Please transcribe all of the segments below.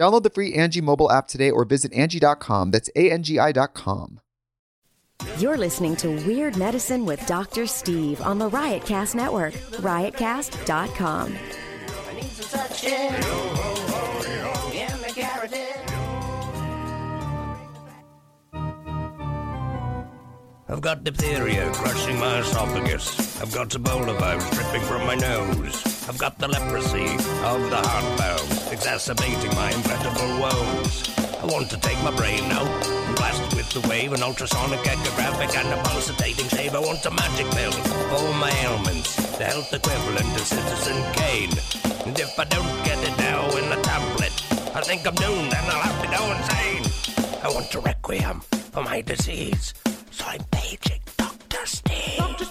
Download the free Angie mobile app today or visit Angie.com. That's A-N-G-I dot com. You're listening to Weird Medicine with Dr. Steve on the Riotcast Network, riotcast.com. I need some such shit. Yeah, make it. I've got diphtheria crushing my esophagus. I've got Ebola virus dripping from my nose. I've got the leprosy of the heart valve, exacerbating my incredible woes. I want to take my brain out and blast it with the wave, an ultrasonic echographic and a pulsating shave. I want a magic pill for my ailments, the health equivalent of Citizen Kane. And if I don't get it now in a tablet, I think I'm doomed and I'll have to go insane. I want a requiem for my disease. So I'm paging Dr. Steve. Dr.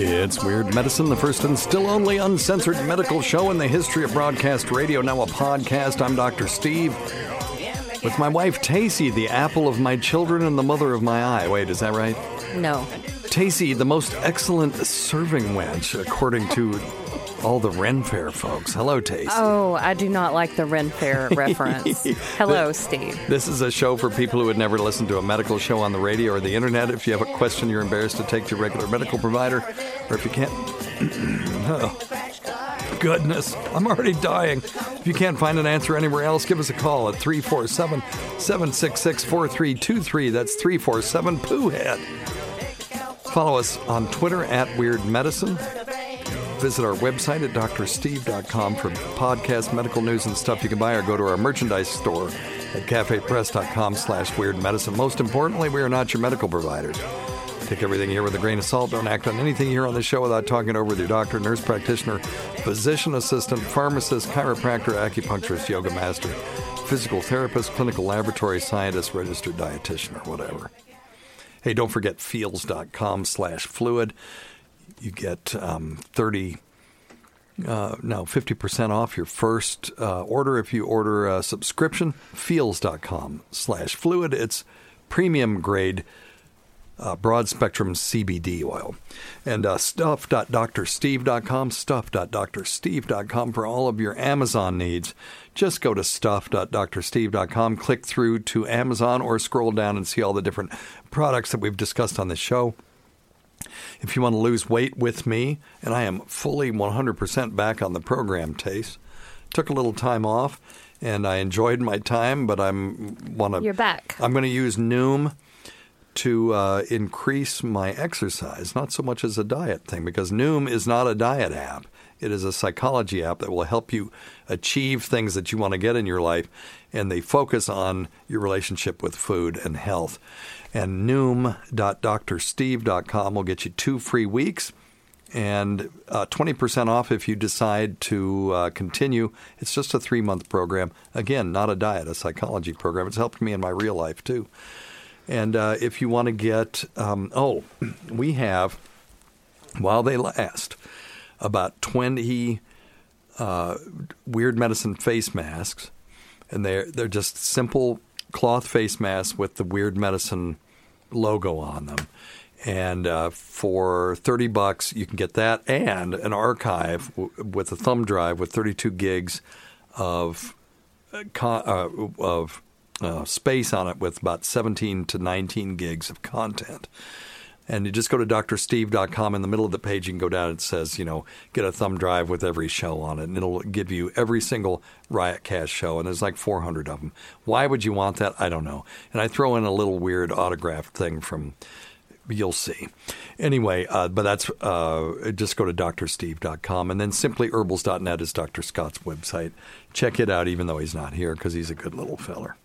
It's Weird Medicine, the first and still only uncensored medical show in the history of broadcast radio, now a podcast. I'm Dr. Steve. With my wife, Tacie, the apple of my children and the mother of my eye. Wait, is that right? No. Tacie, the most excellent serving wench, according to all the Ren Fair folks. Hello, Tacie. Oh, I do not like the Ren Fair reference. Hello, Steve. This is a show for people who had never listened to a medical show on the radio or the internet. If you have a question you're embarrassed to take to your regular medical provider, or if you can't. oh, goodness, I'm already dying. If you can't find an answer anywhere else, give us a call at 347 766 4323. That's 347 Pooh Head. Follow us on Twitter at Weird Medicine. Visit our website at drsteve.com for podcast, medical news, and stuff you can buy, or go to our merchandise store at cafepress.com slash weird medicine. Most importantly, we are not your medical providers. Take everything here with a grain of salt. Don't act on anything here on the show without talking it over with your doctor, nurse practitioner, physician assistant, pharmacist, chiropractor, acupuncturist, yoga master, physical therapist, clinical laboratory scientist, registered dietitian, or whatever. Hey, don't forget feals.com slash fluid. You get um, 30, uh, no, 50% off your first uh, order if you order a subscription. Feals.com slash fluid. It's premium grade uh, broad spectrum CBD oil. And uh, stuff.drsteve.com, stuff.drsteve.com for all of your Amazon needs. Just go to stuff.drsteve.com, click through to Amazon, or scroll down and see all the different products that we've discussed on the show. If you want to lose weight with me, and I am fully 100% back on the program, Tace, took a little time off and I enjoyed my time, but I'm want to. You're back. I'm going to use Noom to uh, increase my exercise, not so much as a diet thing, because Noom is not a diet app. It is a psychology app that will help you achieve things that you want to get in your life, and they focus on your relationship with food and health. And noom.drsteve.com will get you two free weeks and uh, 20% off if you decide to uh, continue. It's just a three month program. Again, not a diet, a psychology program. It's helped me in my real life too. And uh, if you want to get, um, oh, we have, while they last, about 20 uh, weird medicine face masks. And they're, they're just simple cloth face masks with the Weird Medicine logo on them. And uh, for 30 bucks, you can get that and an archive w- with a thumb drive with 32 gigs of uh, con- uh, of uh, space on it with about 17 to 19 gigs of content. And you just go to drsteve.com. In the middle of the page, you can go down. It says, you know, get a thumb drive with every show on it, and it'll give you every single riot Riotcast show. And there's like 400 of them. Why would you want that? I don't know. And I throw in a little weird autographed thing from. You'll see. Anyway, uh, but that's uh, just go to drsteve.com and then simplyherbals.net is Dr. Scott's website. Check it out, even though he's not here, because he's a good little feller.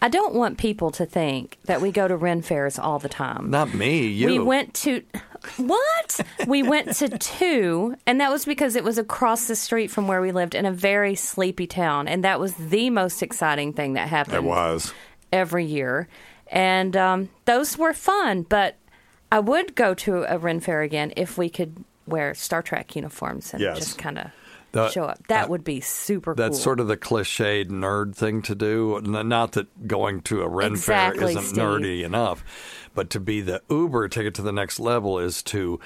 I don't want people to think that we go to Ren fairs all the time. Not me, you. We went to what? we went to two, and that was because it was across the street from where we lived in a very sleepy town, and that was the most exciting thing that happened. It was. every year, and um, those were fun. But I would go to a Ren fair again if we could wear Star Trek uniforms and Yes. just kind of The- show up. That uh, would be super That's cool. sort of the cliched nerd thing to do. Not that going to a Ren fair isn't Steve. nerdy enough, but to be the Uber, take it to the next level, is to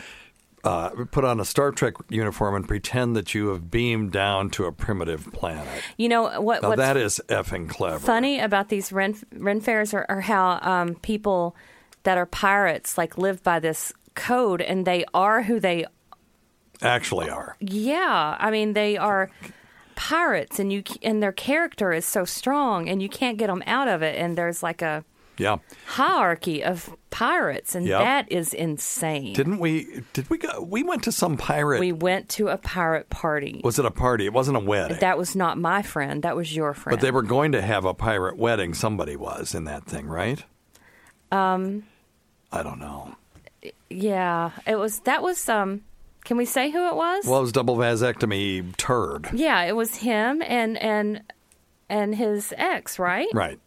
uh, put on a Star Trek uniform and pretend that you have beamed down to a primitive planet. you know what? Now that is effing clever. funny about these Ren, Ren fairs are, are how um, people that are pirates like live by this code, and they are who they. Actually, are Yeah, I mean they are pirates, and you and their character is so strong, and you can't get them out of it. And there's like a yeah. hierarchy of pirates, and Yep. that is insane. Didn't we? Did we go? We went to some pirate. we went to a pirate party. was it a party? It wasn't a wedding. that was not my friend. That was your friend. But they were going to have a pirate wedding. Somebody was in that thing, right? Um, I don't know. Yeah, it was. That was. Um, can we say who it was? Well, it was double vasectomy turd. yeah, it was him and and and his ex, right? Right.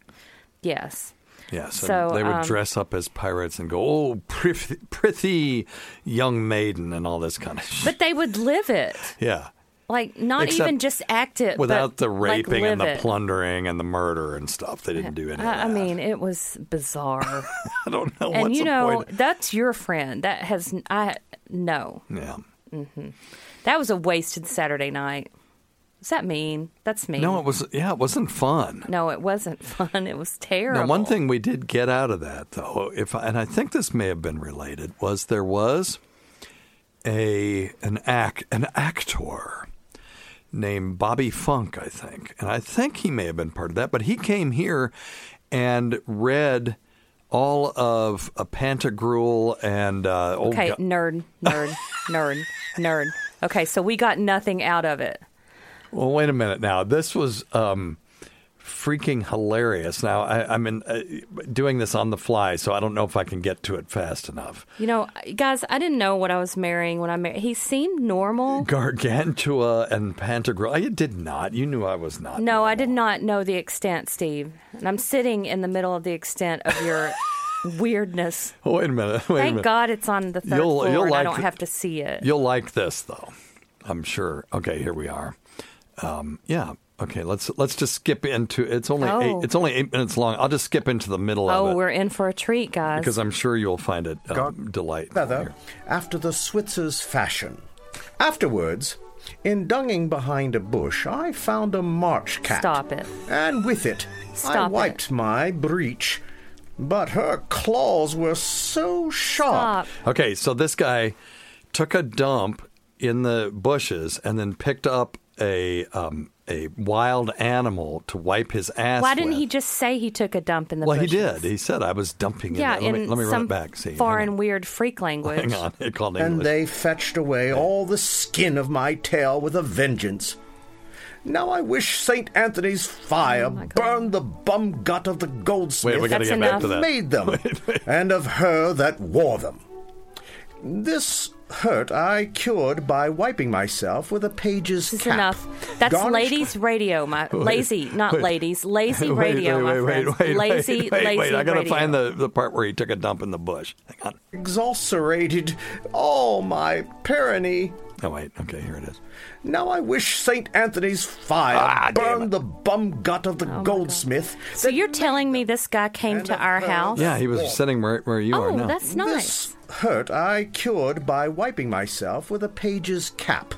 Yes. Yes. and So, they would um, dress up as pirates and go, "Oh, prithy young maiden," and all this kind of shit. But they would live it, yeah. Like not Except even just act it, Without the like, raping and the it. plundering and the murder and stuff, they didn't do any. I, I mean, it was bizarre. I don't know and you know, point. that's your friend. That has I no. Yeah. Mm-hmm. That was a wasted Saturday night. Does that mean? That's me. No, it was. Yeah, it wasn't fun. No, it wasn't fun. It was terrible. Now, one thing we did get out of that, though, if and I think this may have been related, was there was a an act an actor named Bobby Funk, I think, and I think he may have been part of that. But he came here and read all of a Pantagruel and uh, Okay, God- nerd, nerd, nerd, nerd. Okay, so we got nothing out of it. Well, wait a minute now. This was um, freaking hilarious. Now, I, I'm in, uh, doing this on the fly, so I don't know if I can get to it fast enough. You know, guys, I didn't know what I was marrying when I married. He seemed normal. Gargantua and Pantagruel. I did not. You knew I was not. No, I did not know the extent, Steve. And I'm sitting in the middle of the extent of your weirdness. Wait a minute. Wait a Thank minute. God it's on the 3rd You'll- floor you'll and I don't have to see it. You'll like this, though. I'm sure. Okay, here we are. Um, yeah. Okay. Let's let's just skip into. It's only Oh. eight. It's only eight minutes long. I'll just skip into the middle oh, of it Oh, we're in for a treat, guys. because I'm sure you'll find it um, delightful. feather after the Switzer's fashion. Afterwards, in dunging behind a bush, I found a march cat. Stop it. And with it, I Stop it. wiped my breech. But her claws were so sharp. Stop. Okay, so this guy took a dump in the bushes and then picked up a um, a wild animal to wipe his ass. Why didn't with. he just say he took a dump in the Well, he did. He said I was dumping Yeah, in. it. Let me, let me run some it back. See, hang foreign weird freak language. Hang on, it called And they fetched away all the skin of my tail with a vengeance. Now I wish St. Anthony's fire Oh burned the bum gut of the goldsmith Wait, we got to That's get back enough. to that. made them, and of her that wore them. This hurt I cured by wiping myself with a page's This is cap. enough. That's garnished ladies' radio, my lazy, not wait. ladies, lazy Wait, radio, wait, my wait, friends. wait, wait, lazy, wait, wait, lazy wait. I gotta radio. find the, the part where he took a dump in the bush. Hang on. exulcerated all my perinee. Oh, wait. Okay, here it is. Now I wish St. Anthony's fire Ah, damn burned the bum gut of the goldsmith. So you're telling me this guy came to our house? Yeah, he was sitting where, where you are Oh, now. that's nice. This hurt I cured by wiping myself with a page's cap,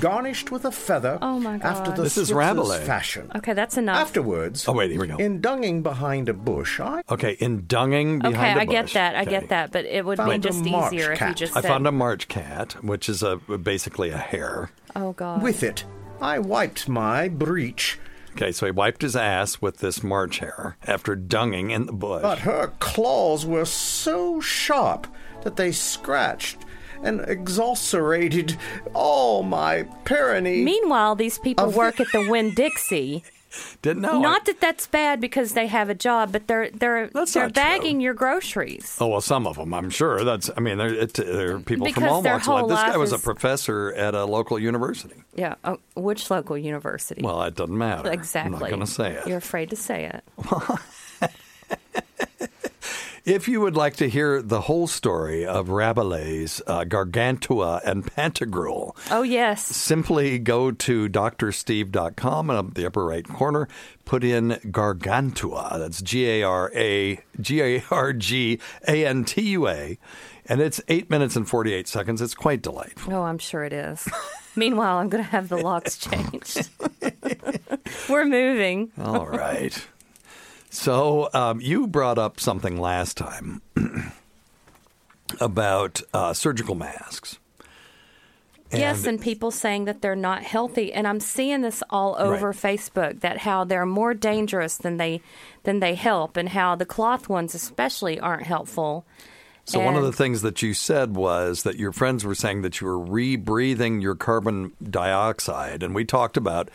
garnished with a feather Oh, my God. after God. the This is Rabelais. fashion. Okay, that's enough. Afterwards, Oh, wait, here we go. in dunging behind a bush, I Okay, in dunging behind okay, a I get bush. that. I Okay. get that. But it would be Found a just March easier if you cat. just I said, found a march cat, which is a basically a hare. "Oh God." with it I wiped my breech, Okay, so he wiped his ass with this march hare after dunging in the bush. but her claws were so sharp that they scratched and exulcerated all my perinee. Meanwhile, these people Of- work at the Winn Dixie. Didn't know. Not that that's bad because they have a job, but they're they're they're not true. bagging your groceries. Oh well, some of them, I'm sure. That's. I mean, there, it, there are people from Because all their walks of life. This guy life was a professor at a local university. Yeah. Oh, which local university? Well, it doesn't matter. exactly. I'm not going to say it. You're afraid to say it. If you would like to hear the whole story of Rabelais' uh, Gargantua and Pantagruel, Oh yes. simply go to drsteve.com and up the upper right corner, put in Gargantua. That's G A R A G A R G A N T U A. And it's eight minutes and 48 seconds. It's quite delightful. Oh, I'm sure it is. Meanwhile, I'm going to have the locks changed. We're moving. All right. So um, you brought up something last time about uh, surgical masks. yes, and people saying that they're not healthy, and I'm seeing this all over Right. Facebook that how they're more dangerous than they than they help, and how the cloth ones especially aren't helpful. So one of the things that you said was that your friends were saying that you were rebreathing your carbon dioxide, and we talked about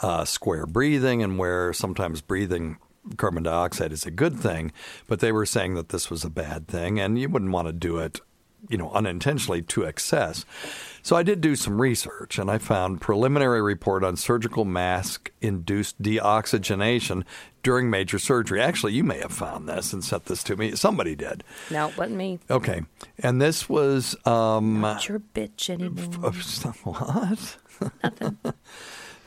uh, square breathing and where sometimes breathing carbon dioxide is a good thing, but they were saying that this was a bad thing, and you wouldn't want to do it, you know, unintentionally to excess. So I did do some research, and I found preliminary report on surgical mask induced deoxygenation during major surgery. Actually, you may have found this and sent this to me. Somebody did. No, it wasn't me. Okay, and this was um, Not your bitch anymore. what?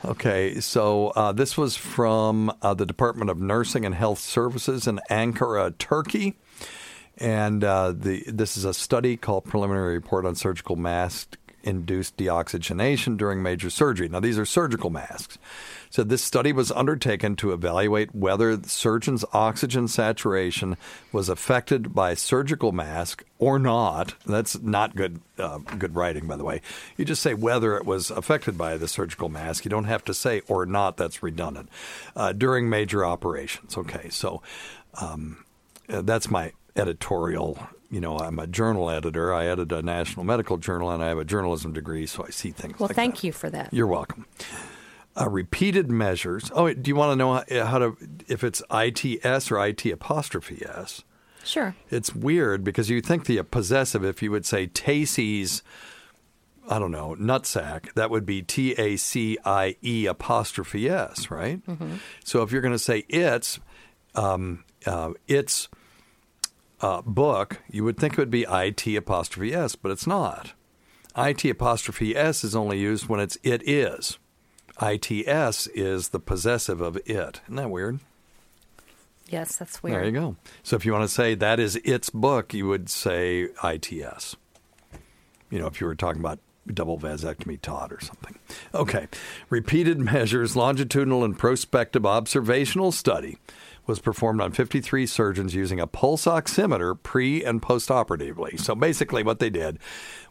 Okay, so uh, this was from uh, the Department of Nursing and Health Services in Ankara, Turkey. And uh, the this is a study called Preliminary Report on Surgical Mask Induced Deoxygenation During Major Surgery. Now, these are surgical masks. So, this study was undertaken to evaluate whether the surgeon's oxygen saturation was affected by surgical mask or not. That's not good uh, good writing, by the way. You just say whether it was affected by the surgical mask. You don't have to say or not. That's redundant. Uh, during major operations. Okay, so um, uh, that's my editorial. You know, I'm a journal editor. I edit a national medical journal, and I have a journalism degree, so I see things. Well, like thank that. you for that. You're welcome. Uh, repeated measures. Oh, do you want to know how, how to if it's ITS or IT apostrophe S? Sure. It's weird because you think the possessive. If you would say Tacie's, I don't know, nutsack, that would be T A C I E apostrophe S, right? So if you're going to say it's, um, uh, it's uh, book, you would think it would be IT apostrophe S, but it's not. IT apostrophe S is only used when it's it is. ITS is the possessive of it. Isn't that weird? Yes, that's weird. There you go. So if you want to say that is its book, you would say ITS. You know, if you were talking about double vasectomy Todd or something. Okay. Repeated measures, longitudinal and prospective observational study was performed on 53 surgeons using a pulse oximeter pre and postoperatively. So basically, what they did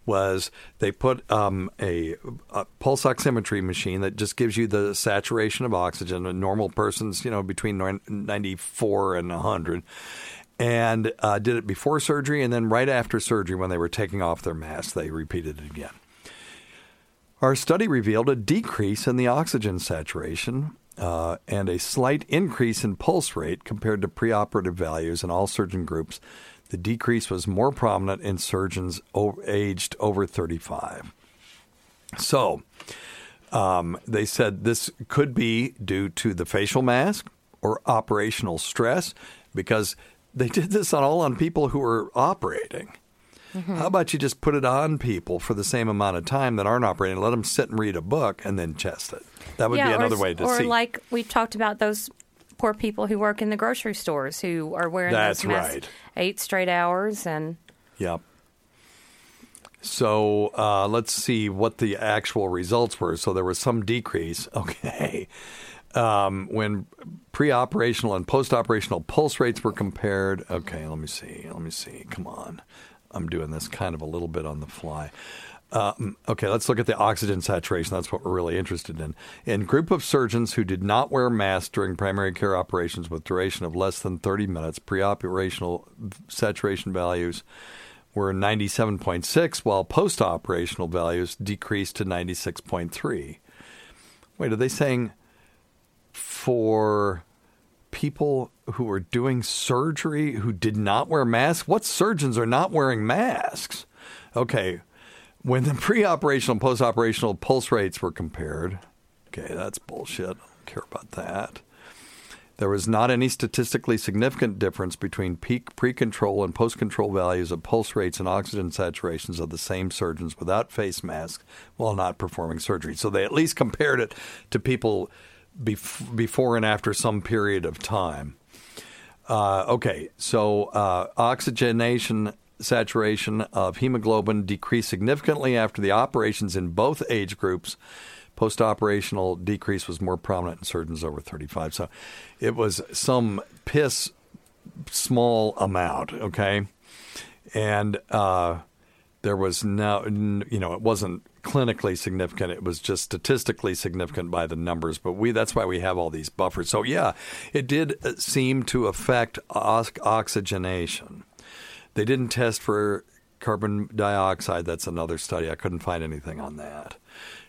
was they put um, a, a pulse oximetry machine that just gives you the saturation of oxygen. A normal person's, you know, between 94 and 100 and uh, did it before surgery and then right after surgery when they were taking off their mask they repeated it again our study revealed a decrease in the oxygen saturation uh, and a slight increase in pulse rate compared to preoperative values in all surgeon groups the decrease was more prominent in surgeons o- aged over 35 so um, they said this could be due to the facial mask or operational stress because they did this on all on people who were operating. How about you just put it on people for the same amount of time that aren't operating? Let them sit and read a book and then test it. That would yeah, be another s- way to or see. like we talked about those poor people who work in the grocery stores who are wearing That's those masks right. eight straight hours and Yep. So uh, let's see what the actual results were. So there was some decrease. Okay. Um, when pre operational and post operational pulse rates were compared. Okay, let me see. Let me see. Come on. I'm doing this kind of a little bit on the fly. Um, okay, let's look at the oxygen saturation. That's what we're really interested in. In group of surgeons who did not wear masks during primary care operations with duration of less than 30 minutes, pre-operational saturation values were 97.6, while post-operational values decreased to 96.3. Wait, are they saying for people who were doing surgery who did not wear masks? What surgeons are not wearing masks? Okay, when the pre-operational and post-operational pulse rates were compared, okay, that's bullshit. I don't care about that. There was not any statistically significant difference between peak pre-control and post-control values of pulse rates and oxygen saturations of the same surgeons without face masks while not performing surgery. So they at least compared it to people bef- before and after some period of time. Uh, okay, so uh, oxygenation saturation of hemoglobin decreased significantly after the operations in both age groups. Post operational decrease was more prominent in surgeons over 35. So it was some piss small amount, okay? And uh, there was no, you know, it wasn't clinically significant. It was just statistically significant by the numbers. But we, that's why we have all these buffers. So yeah, it did uh, seem to affect oxygenation. They didn't test for carbon dioxide. That's another study. I couldn't find anything on that.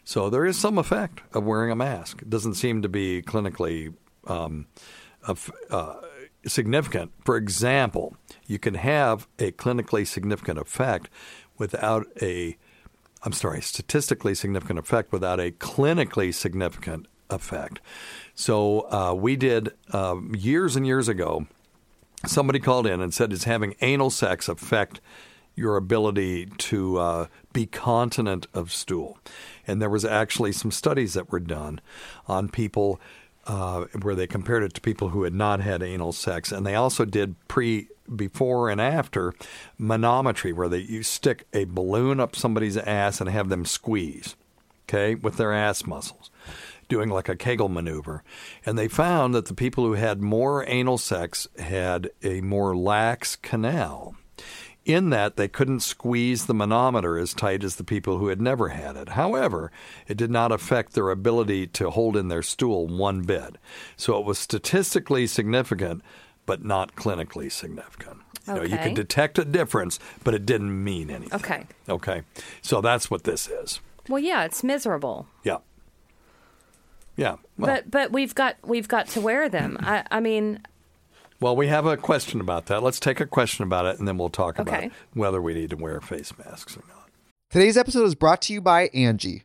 So there is some effect of wearing a mask. It doesn't seem to be clinically um, uh, significant. For example, you can have a clinically significant effect without a, I'm sorry, statistically significant effect without a clinically significant effect. So uh, we did um, years and years ago. Somebody called in and said, "Is having anal sex affect your ability to uh, be continent of stool?" And there was actually some studies that were done on people uh, where they compared it to people who had not had anal sex, and they also did pre, before, and after manometry, where they you stick a balloon up somebody's ass and have them squeeze, okay, with their ass muscles doing like a Kegel maneuver. And they found that the people who had more anal sex had a more lax canal. In that, they couldn't squeeze the manometer as tight as the people who had never had it. However, it did not affect their ability to hold in their stool one bit. So it was statistically significant, but not clinically significant. You know, you Okay. could detect a difference, but it didn't mean anything. Okay. Okay. So that's what this is. well yeah it's miserable Yeah. Yeah. Well, but but we've got we've got to wear them i i mean Well, we have a question about that. Let's take a question about it, and then we'll talk about whether we need to wear face masks or not. Today's episode is brought to you by Angie.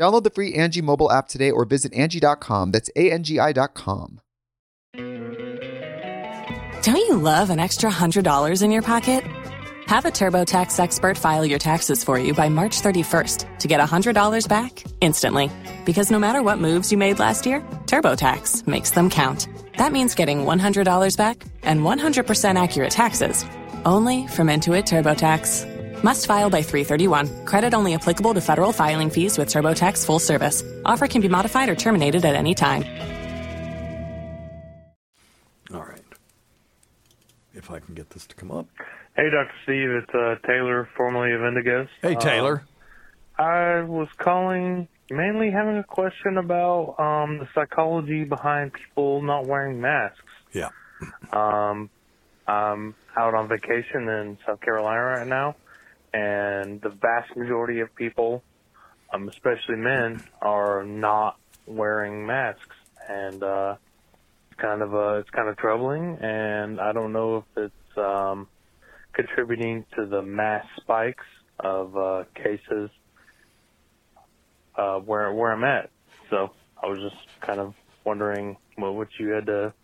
Download the free Angie mobile app today or visit Angie.com. That's A-N-G-I dot com. Don't you love an extra $100 in your pocket? Have a TurboTax expert file your taxes for you by March 31st to get $100 back instantly. Because no matter what moves you made last year, TurboTax makes them count. That means getting $100 back and 100% accurate taxes only from Intuit TurboTax. Must file by 331. Credit only applicable to federal filing fees with TurboTax full service. Offer can be modified or terminated at any time. All right. If I can get this to come up. Hey, Dr. Steve, it's uh, Taylor, formerly of Indigos. Hey, Taylor. Uh, I was calling mainly having a question about um, the psychology behind people not wearing masks. yeah. Um, I'm out on vacation in South Carolina right now, and the vast majority of people, um, especially men, are not wearing masks, and uh, it's kind of uh, it's kind of troubling. And I don't know if it's um, contributing to the mass spikes of uh, cases uh, where where I'm at. So I was just kind of wondering what, what you had to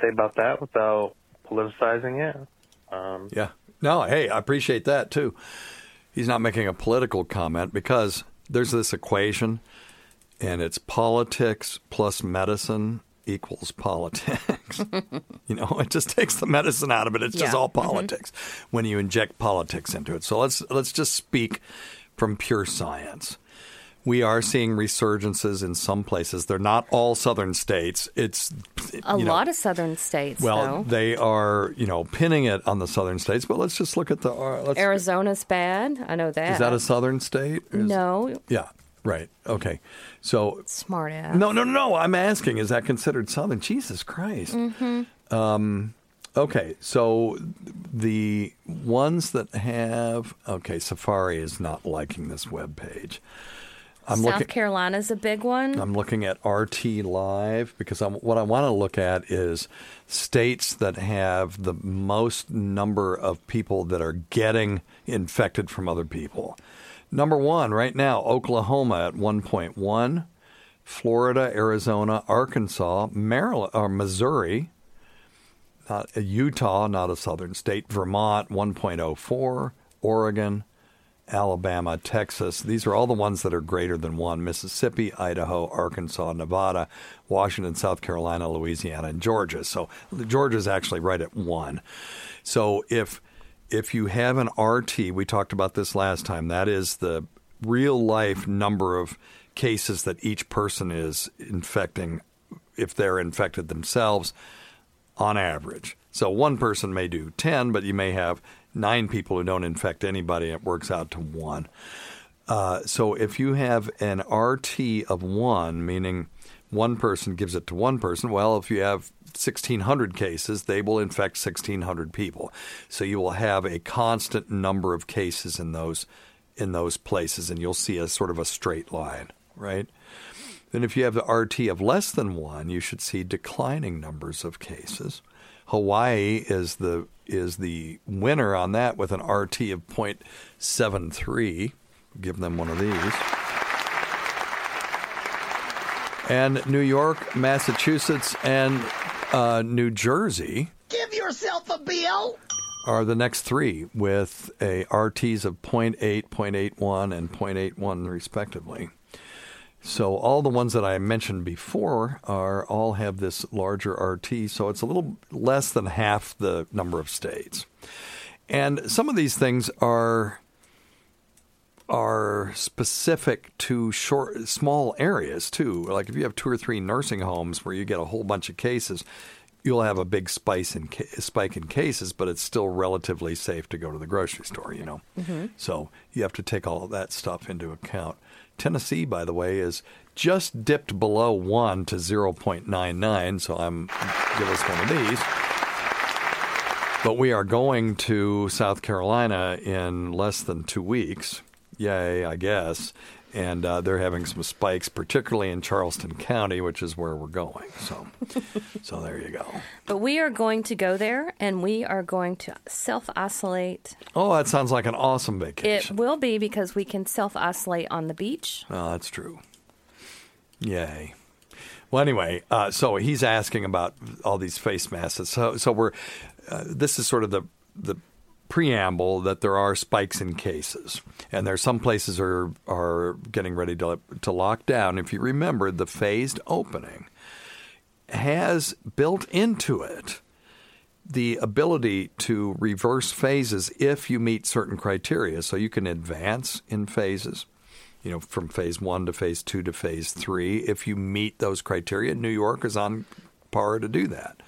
say about that without politicizing it. Um, Yeah. No, hey, I appreciate that too. He's not making a political comment because there's this equation and it's politics plus medicine equals politics. you know, it just takes the medicine out of it. It's just all mm-hmm. politics when you inject politics into it. So let's let's just speak from pure science. We are seeing resurgences in some places. They're not all southern states. It's A know, lot of southern states, well, though. they are, you know, pinning it on the southern states. But let's just look at the. Uh, let's, Arizona's bad. I know that. is that a southern state? Is- no? Yeah. Right. Okay. So Smart ass. no, no, no. I'm asking: Is that considered southern? Jesus Christ. Mm-hmm. Um, okay. So the ones that have okay, Safari is not liking this web page. I'm South looking. Carolina's a big one. I'm looking at RT Live because I'm, what I want to look at is states that have the most number of people that are getting infected from other people. Number one, right now, Oklahoma at 1.1, Florida, Arizona, Arkansas, Maryland, or Missouri, not Utah, not a southern state, Vermont 1.04, Oregon, Alabama, Texas. These are all the ones that are greater than one Mississippi, Idaho, Arkansas, Nevada, Washington, South Carolina, Louisiana, and Georgia. So Georgia's actually right at one. So if if you have an RT, we talked about this last time, that is the real life number of cases that each person is infecting if they're infected themselves on average. So one person may do 10, but you may have nine people who don't infect anybody. It works out to one. Uh, so if you have an RT of one, meaning one person gives it to one person, well, if you have 1,600 cases, they will infect 1,600 people. So you will have a constant number of cases in those in those places, and you'll see a sort of a straight line, right? Then, if you have the RT of less than one, you should see declining numbers of cases. Hawaii is the is the winner on that with an RT of 0.73. Give them one of these. And New York, Massachusetts, and uh, New Jersey Give yourself a bill. are the next three with a RTs of 0.8, 0.81, and 0.81 respectively. So all the ones that I mentioned before are all have this larger RT, so it's a little less than half the number of states. And some of these things are are specific to short small areas too. Like if you have two or three nursing homes where you get a whole bunch of cases, you'll have a big spike in spike in cases, but it's still relatively safe to go to the grocery store. You know, mm-hmm. so you have to take all of that stuff into account. Tennessee, by the way, is just dipped below one to zero point nine nine. So I'm give us one of these. But we are going to South Carolina in less than two weeks. Yay, I guess. And uh, they're having some spikes, particularly in Charleston County, which is where we're going. So, so there you go. But we are going to go there and we are going to self isolate. Oh, that sounds like an awesome vacation. It will be because we can self isolate on the beach. oh, that's true. Yay. Well, anyway, uh, so he's asking about all these face masks. So, so we're uh, this is sort of the the preamble that there are spikes in cases, and there are some places are are getting ready to to lock down. If you remember, the phased opening has built into it the ability to reverse phases if you meet certain criteria. So you can advance in phases, you know, from phase one to phase two to phase three. If you meet those criteria, New York is on par to do that.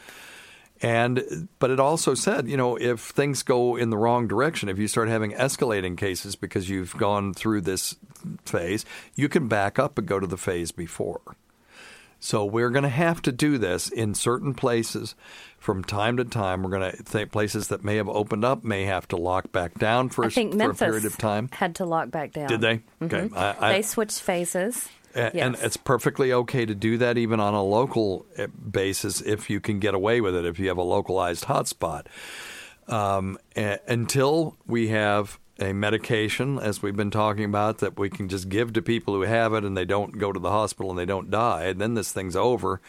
And but it also said, you know, if things go in the wrong direction, if you start having escalating cases because you've gone through this phase, you can back up and go to the phase before. So we're going to have to do this in certain places from time to time. We're going to think places that may have opened up may have to lock back down for, I a, think for a period of time. had to lock back down. Did they? Mhm. Okay. I- I- they switched phases. A- And it's perfectly okay to do that even on a local uh, basis if you can get away with it, if you have a localized hotspot. Um, a- until we have a medication, as we've been talking about, that we can just give to people who have it and they don't go to the hospital and they don't die, and then this thing's over.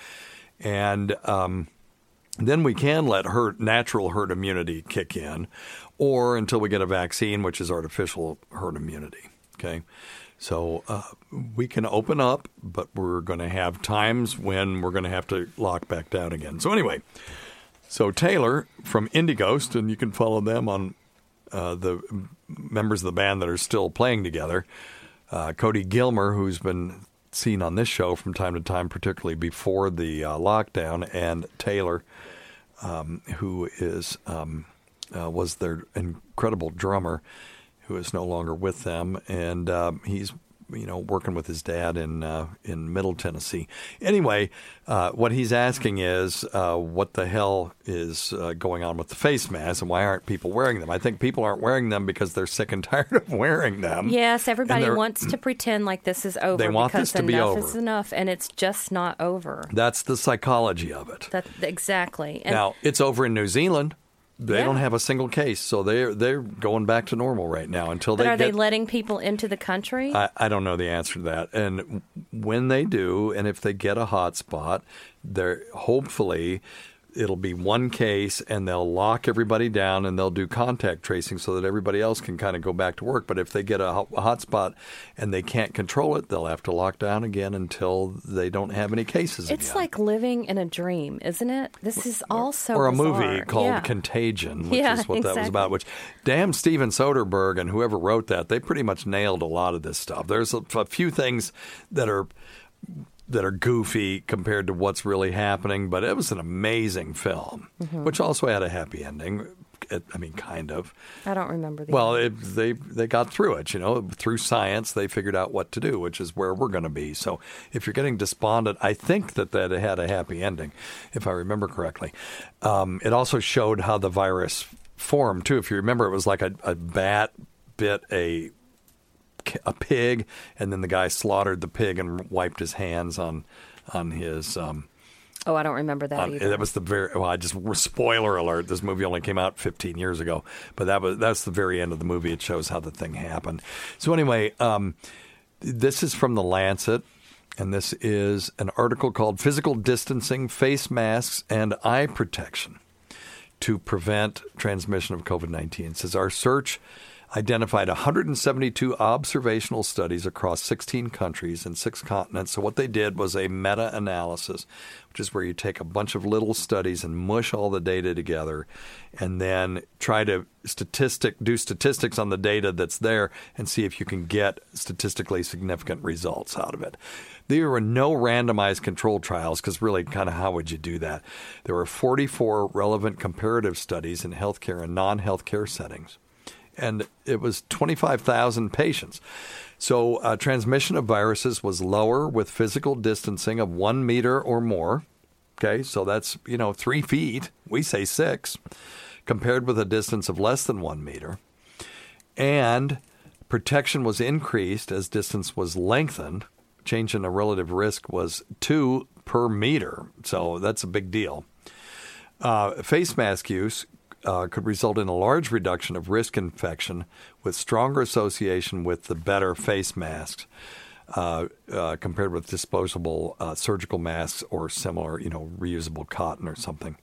And um, then we can let herd, natural herd immunity kick in, or until we get a vaccine, which is artificial herd immunity. Okay. So uh, we can open up, but we're going to have times when we're going to have to lock back down again. So, anyway, so Taylor from Indie Ghost, and you can follow them on uh, the members of the band that are still playing together. Uh, Cody Gilmer, who's been seen on this show from time to time, particularly before the uh, lockdown, and Taylor, um, who is um, uh, was their incredible drummer, who is no longer with them, and um, he's you know working with his dad in uh, in Middle Tennessee. Anyway, uh, what he's asking is uh, what the hell is uh, going on with the face masks, and why aren't people wearing them? I think people aren't wearing them because they're sick and tired of wearing them. Yes, everybody wants to pretend like this is over They want because this to be enough over. is enough, and it's just not over. That's the psychology of it. That exactly. And now it's over in New Zealand. They Yeah. don't have a single case, so they're they're going back to normal right now until but they are get. they letting people into the country? I, I don't know the answer to that. And when they do, and if they get a hot spot, they're hopefully it'll be one case and they'll lock everybody down and they'll do contact tracing so that everybody else can kind of go back to work. But if they get a, ho- a hot spot and they can't control it, they'll have to lock down again until they don't have any cases it's again. like living in a dream, isn't it? This is all so or a bizarre. movie called yeah. Contagion, which Yeah, is what that was about. Which, damn, Steven Soderbergh and whoever wrote that, they pretty much nailed a lot of this stuff. There's a, a few things that are that are goofy compared to what's really happening, but it was an amazing film, Mhm. which also had a happy ending. I mean, kind of. I don't remember the. Well, it, they they got through it. You know, through science, they figured out what to do, which is where we're going to be. So, if you're getting despondent, I think that that had a happy ending, if I remember correctly. Um, it also showed how the virus formed too. If you remember, it was like a, a bat bit a a pig, and then the guy slaughtered the pig and wiped his hands on on his. Um, oh, I don't remember that on- either. that was the very well. I just spoiler alert. This movie only came out 15 years ago, but that was that's the very end of the movie. It shows how the thing happened. So anyway, um, this is from the Lancet, and this is an article called "Physical Distancing, Face Masks, and Eye Protection to Prevent Transmission of COVID-19." It says our search identified 172 observational studies across 16 countries and six continents. So what they did was a meta-analysis, which is where you take a bunch of little studies and mush all the data together, and then try to statistic do statistics on the data that's there and see if you can get statistically significant results out of it. There were no randomized controlled trials because really, kind of how would you do that? There were 44 relevant comparative studies in healthcare and non-healthcare settings and it was 25,000 patients. So, uh, transmission of viruses was lower with physical distancing of one meter or more. Okay, so that's, you know, three feet. We say six, compared with a distance of less than one meter. And protection was increased as distance was lengthened. Change in the relative risk was two per meter. So, that's a big deal. Uh, face mask use uh, could result in a large reduction of risk infection with stronger association with the better face masks. uh, uh, compared with disposable uh, surgical masks or similar, you know, reusable cotton or something.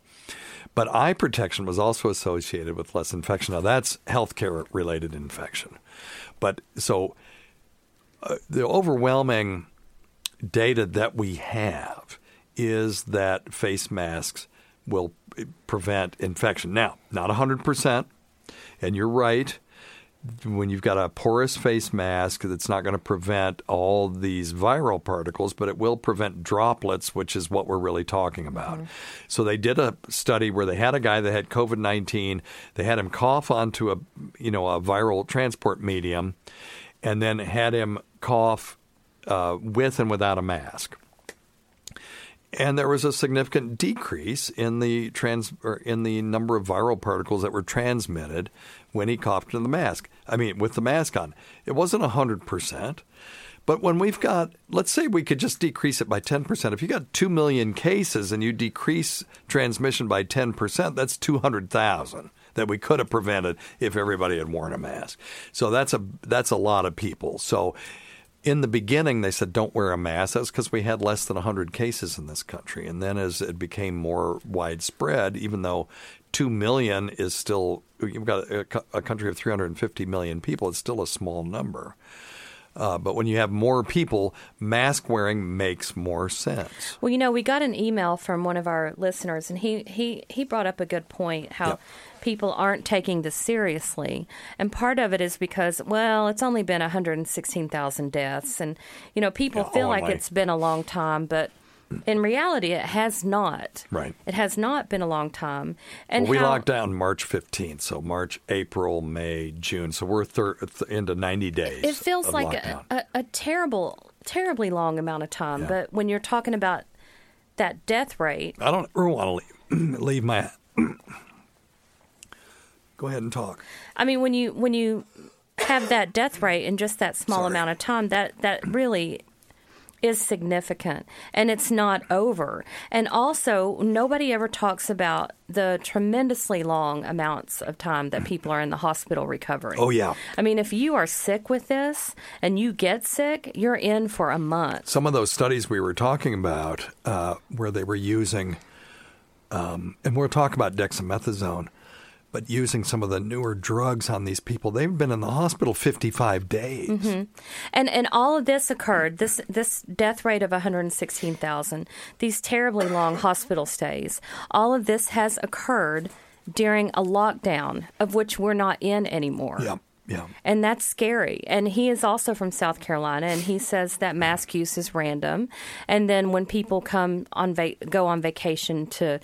But eye protection was also associated with less infection. Now that's healthcare related infection. But so uh, the overwhelming data that we have is that face masks will prevent infection. Now, not 100%, and you're right. When you've got a porous face mask, that's not going to prevent all these viral particles, but it will prevent droplets, which is what we're really talking about. So they did a study where they had a guy that had COVID nineteen. They had him cough onto a you know a viral transport medium, and then had him cough uh, with and without a mask and there was a significant decrease in the trans in the number of viral particles that were transmitted when he coughed in the mask. I mean, with the mask on, it wasn't hundred percent. But when we've got, let's say we could just decrease it by 10%. If you got 2 million cases and you decrease transmission by 10%, that's 200,000 that we could have prevented if everybody had worn a mask. So that's a that's a lot of people. So in the beginning, they said don't wear a mask. That's because we had less than 100 cases in this country. And then as it became more widespread, even though 2 million is still, you've got a, a country of 350 million people, it's still a small number. Uh, but when you have more people, mask wearing makes more sense. Well, you know, we got an email from one of our listeners, and he he he brought up a good point. How Yep. People aren't taking this seriously, and part of it is because well, it's only been 116,000 deaths, and you know, people Yeah, feel like it's been a long time, but in reality, it has not. Right. It has not been a long time, and well, we how, locked down March 15th, so March, April, May, June. So we're thir- th- into 90 days. It feels like a, a, a terrible, terribly long amount of time. Yeah. But when you're talking about that death rate, I don't ever want to leave, leave my. Go ahead and talk. I mean, when you when you have that death rate in just that small Sorry. amount of time, that that really is significant, and it's not over. And also, nobody ever talks about the tremendously long amounts of time that people are in the hospital recovering. Oh, yeah. I mean, if you are sick with this and you get sick, you're in for a month. Some of those studies we were talking about, uh, where they were using, um, and we'll talk about dexamethasone, but using some of the newer drugs on these people, they've been in the hospital 55 days. Mm-hmm. And and all of this occurred this this death rate of 116,000, these terribly long hospital stays. All of this has occurred during a lockdown of which we're not in anymore. Yeah, yeah. And that's scary. And he is also from South Carolina, and he says that mask use is random. And then when people come on va- go on vacation to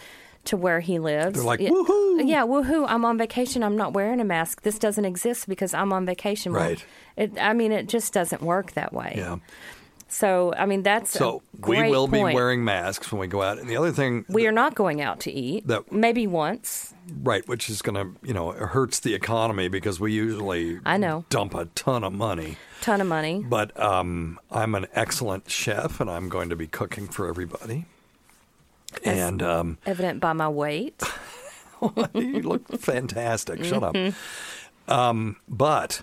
to where he lives, They're like, yeah, "Woohoo!" Yeah, woohoo! I'm on vacation. I'm not wearing a mask. This doesn't exist because I'm on vacation. Right. It, I mean, it just doesn't work that way. Yeah. So, I mean, that's So we will be wearing masks when we go out. And the other thing, We are not going out to eat. That- maybe once. right, which is going to, you know, it hurts the economy because we usually I know. dump a ton of money. Ton of money. But um, I'm an excellent chef, and I'm going to be cooking for everybody. And um, Evident by my weight. you look fantastic. Shut up. Mm-hmm. Um, but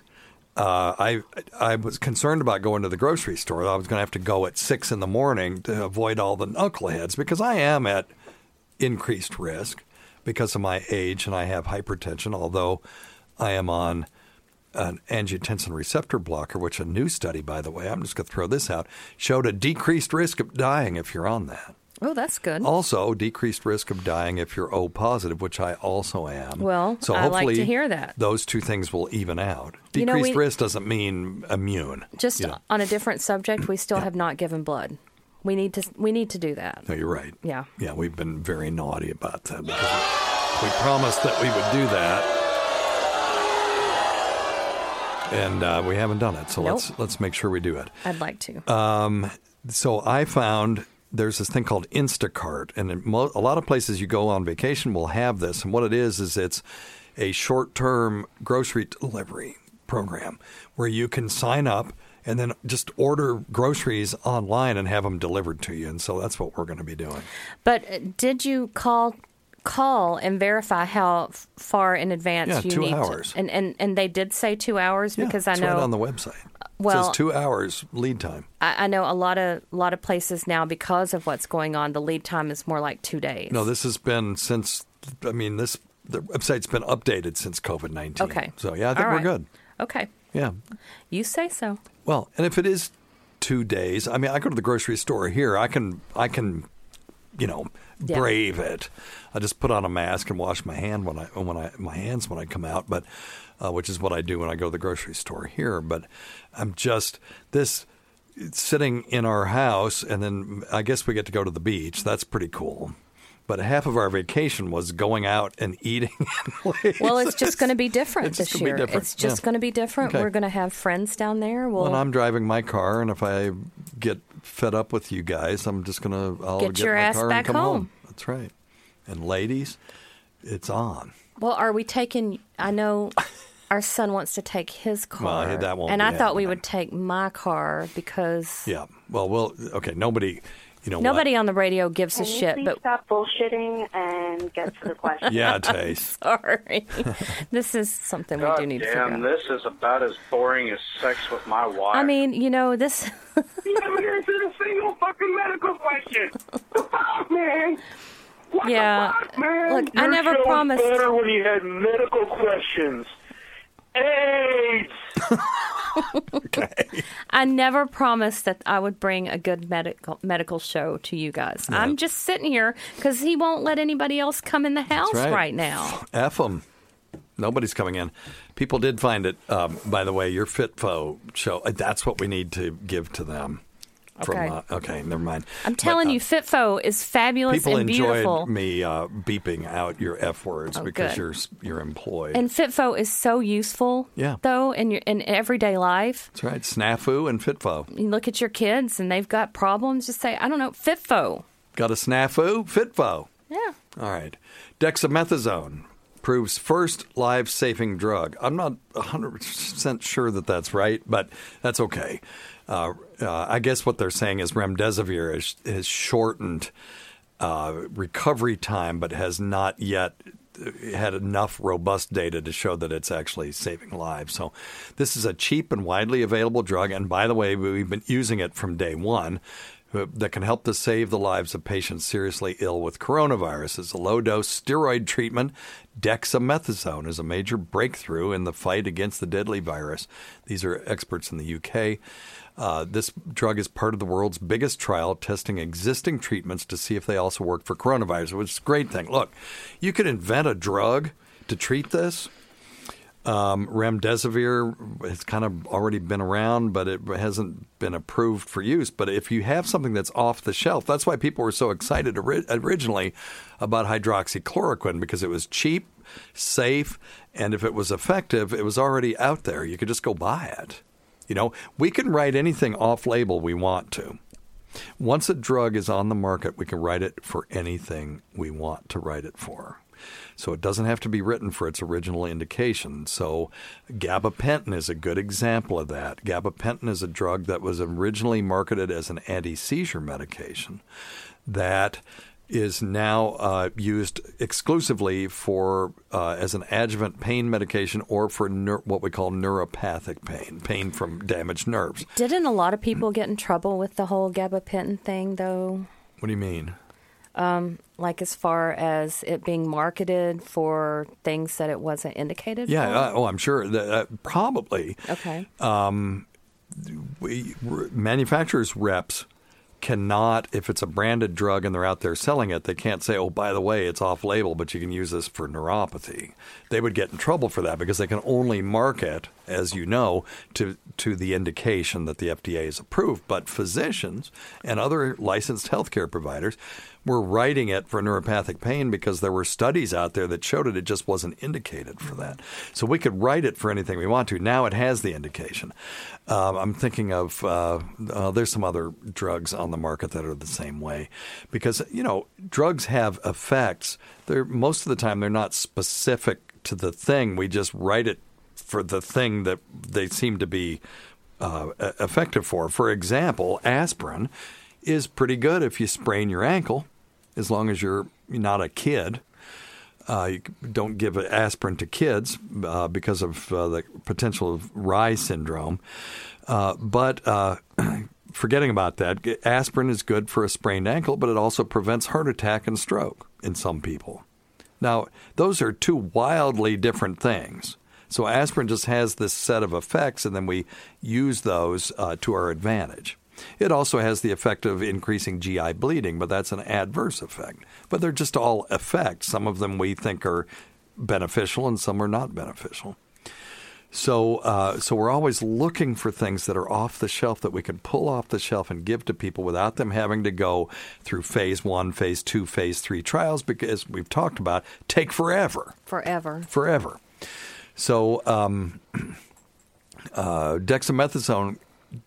uh, I I was concerned about going to the grocery store. I was going to have to go at six in the morning to avoid all the knuckleheads because I am at increased risk because of my age and I have hypertension. Although I am on an angiotensin receptor blocker, which a new study, by the way, I'm just going to throw this out, showed a decreased risk of dying if you're on that. Oh, that's good. Also, decreased risk of dying if you're O positive, which I also am. Well, so I like hopefully to hear that. Those two things will even out. You know, Decreased we- risk doesn't mean immune. Just you know. on a different subject, we still have not given blood. We need to. We need to do that. No, you're right. Yeah. Yeah, we've been very naughty about that because we, we promised that we would do that. And uh, we haven't done it, so Nope. let's let's make sure we do it. I'd like to. Um, so I found there's this thing called Instacart, and mo- a lot of places you go on vacation will have this. And what it is is it's a short-term grocery delivery program where you can sign up and then just order groceries online and have them delivered to you. And so that's what we're going to be doing. But uh, did you call call and verify how f- far in advance Yeah, you two need hours. to. And, and and they did say two hours Yeah, because I know right on the website. well- it says two hours lead time. I, I know a lot of lot of places now because of what's going on. The lead time is more like two days. No, this has been since. I mean, this the website's been updated since COVID nineteen. Okay. So yeah, I think All we're good. Okay, Yeah. you say so. Well, and if it is two days, I mean, I go to the grocery store here. I can, I can, you know, Yeah. brave it. I just put on a mask and wash my hand when I when I my hands when I come out, but uh, which is what I do when I go to the grocery store here. But I'm just this sitting in our house, and then I guess we get to go to the beach. That's pretty cool. But half of our vacation was going out and eating. Well, it's just going to be different this year. different, It's just yeah. going to be different. Okay. We're going to have friends down there. We'll when I'm driving my car, and if I get fed up with you guys, I'm just gonna I'll Get get, your my ass car back and come home. That's right. And ladies, it's on. Well, are we taking? I know our son wants to take his car, Well, and I thought we would take my car because Yeah. Well, we'll okay. Nobody, you know, nobody What? on the radio gives a Can you shit. But stop bullshitting and get to the question? Yeah, Tace. sorry, this is something we do need to figure damn, out. this is about as boring as sex with my wife. I mean, you know, this. you never answered a single fucking medical question. The fuck, man? What Yeah. the fuck, man? Look, I Your never promised- better when you had medical questions. AIDS. I never promised that I would bring a good medical medical show to you guys. I'm just sitting here because he won't let anybody else come in the house right. now. F them. Nobody's coming in. People did find it. Um, by the way, your FitFo show. uh, That's what we need to give to them. From, Okay. uh, okay, never mind. I'm But, telling uh, you, Fitfo is fabulous People and enjoyed beautiful. me uh, beeping out your f words Oh, because good. you're you're employed. And Fitfo is so useful, Yeah. though, in your in everyday life. That's right. Snafu and Fitfo. You look at your kids and they've got problems. Just say, I don't know, Fitfo. Got a snafu? Fitfo. Yeah. All right. Dexamethasone proves first life-saving drug. I'm not 100% sure that that's right, but that's okay. Uh, uh, I guess what they're saying is remdesivir has, shortened uh, recovery time, but has not yet uh, had enough robust data to show that it's actually saving lives. So, this is a cheap and widely available drug. And by the way, we've been using it from day one uh, that can help to save the lives of patients seriously ill with coronavirus. It's a low dose steroid treatment. Dexamethasone is a major breakthrough in the fight against the deadly virus. These are experts in the UK. Uh, this drug is part of the world's biggest trial testing existing treatments to see if they also work for coronavirus, which is a great thing. Look, you could invent a drug to treat this. Um, remdesivir has kind of already been around, but it hasn't been approved for use. But if you have something that's off the shelf, that's why people were so excited ori- originally about hydroxychloroquine because it was cheap, safe, and if it was effective, it was already out there. You could just go buy it. You know, we can write anything off label we want to. Once a drug is on the market, we can write it for anything we want to write it for. So it doesn't have to be written for its original indication. So gabapentin is a good example of that. Gabapentin is a drug that was originally marketed as an anti-seizure medication that is now uh, used exclusively for uh, as an adjuvant pain medication or for neur- what we call neuropathic pain, pain from damaged nerves. Didn't a lot of people get in trouble with the whole gabapentin thing, though? What do you mean? Um, like as far as it being marketed for things that it wasn't indicated Yeah. for? Uh, oh, I'm sure that uh, probably. okay. um, we, manufacturers' reps cannot, if it's a branded drug and they're out there selling it, they can't say, oh, by the way, it's off label, but you can use this for neuropathy. They would get in trouble for that because they can only market, as you know, to, to the indication that the FDA has approved. But physicians and other licensed healthcare providers were writing it for neuropathic pain because there were studies out there that showed it. It just wasn't indicated for that. So we could write it for anything we want to. Now it has the indication. Um, I'm thinking of uh, uh, there's some other drugs on the market that are the same way because you know drugs have effects. They're most of the time they're not specific to the thing. We just write it for the thing that they seem to be uh, effective for. For example, aspirin is pretty good if you sprain your ankle, as long as you're not a kid. Uh, you don't give aspirin to kids uh, because of uh, the potential of Reye syndrome. Uh, but uh, forgetting about that, aspirin is good for a sprained ankle, but it also prevents heart attack and stroke in some people. Now, those are two wildly different things. So aspirin just has this set of effects, and then we use those uh, to our advantage. It also has the effect of increasing GI bleeding, but that's an adverse effect. But they're just all effects. Some of them we think are beneficial, and some are not beneficial. So, uh, so we're always looking for things that are off the shelf that we can pull off the shelf and give to people without them having to go through phase one, phase two, phase three trials because we've talked about take forever, Forever. forever. So, um, uh, dexamethasone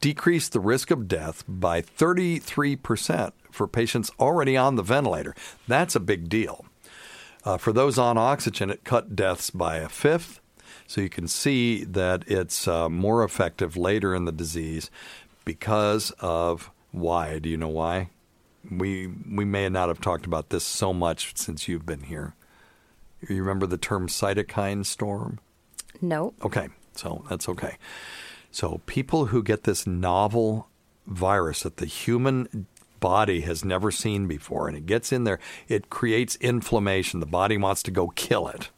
decreased the risk of death by 33% for patients already on the ventilator. That's a big deal. Uh, for those on oxygen, it cut deaths by a fifth. So you can see that it's uh, more effective later in the disease because of why. Do you know why? We we may not have talked about this so much since you've been here. You remember the term cytokine storm? No. Okay, so that's okay. So people who get this novel virus that the human body has never seen before and it gets in there, it creates inflammation. The body wants to go kill it.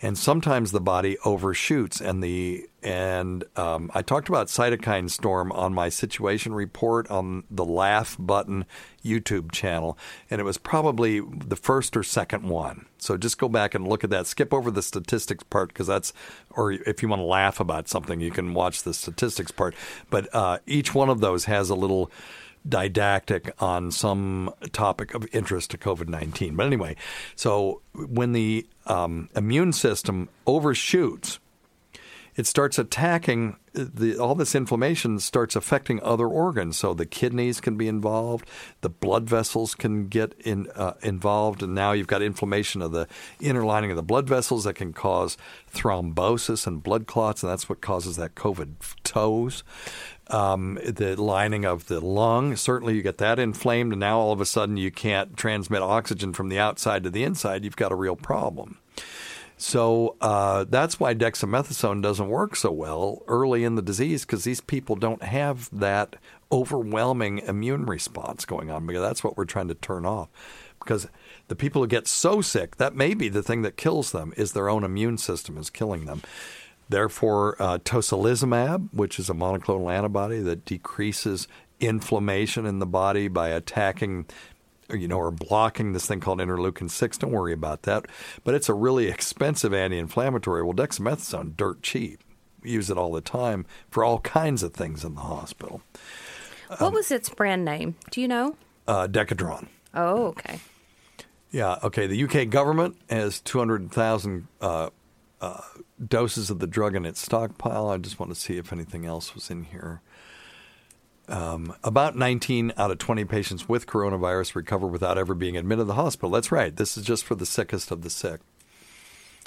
And sometimes the body overshoots, and the and um, I talked about cytokine storm on my situation report on the Laugh Button YouTube channel, and it was probably the first or second one. So just go back and look at that. Skip over the statistics part because that's, or if you want to laugh about something, you can watch the statistics part. But uh, each one of those has a little didactic on some topic of interest to COVID 19. But anyway, so when the um, immune system overshoots, it starts attacking the, all this inflammation starts affecting other organs. So the kidneys can be involved, the blood vessels can get in, uh, involved, and now you've got inflammation of the inner lining of the blood vessels that can cause thrombosis and blood clots, and that's what causes that COVID toes. Um, the lining of the lung, certainly you get that inflamed, and now all of a sudden you can't transmit oxygen from the outside to the inside. You've got a real problem. So uh, that's why dexamethasone doesn't work so well early in the disease because these people don't have that overwhelming immune response going on because that's what we're trying to turn off. Because the people who get so sick, that may be the thing that kills them is their own immune system is killing them. Therefore, uh, tocilizumab, which is a monoclonal antibody that decreases inflammation in the body by attacking you know, or blocking this thing called interleukin 6. Don't worry about that. But it's a really expensive anti inflammatory. Well, dexamethasone, dirt cheap. We use it all the time for all kinds of things in the hospital. What was its brand name? Do you know? Uh, Decadron. Oh, okay. Yeah, okay. The UK government has 200,000 uh, uh, doses of the drug in its stockpile. I just want to see if anything else was in here. Um, about 19 out of 20 patients with coronavirus recover without ever being admitted to the hospital. That's right. This is just for the sickest of the sick.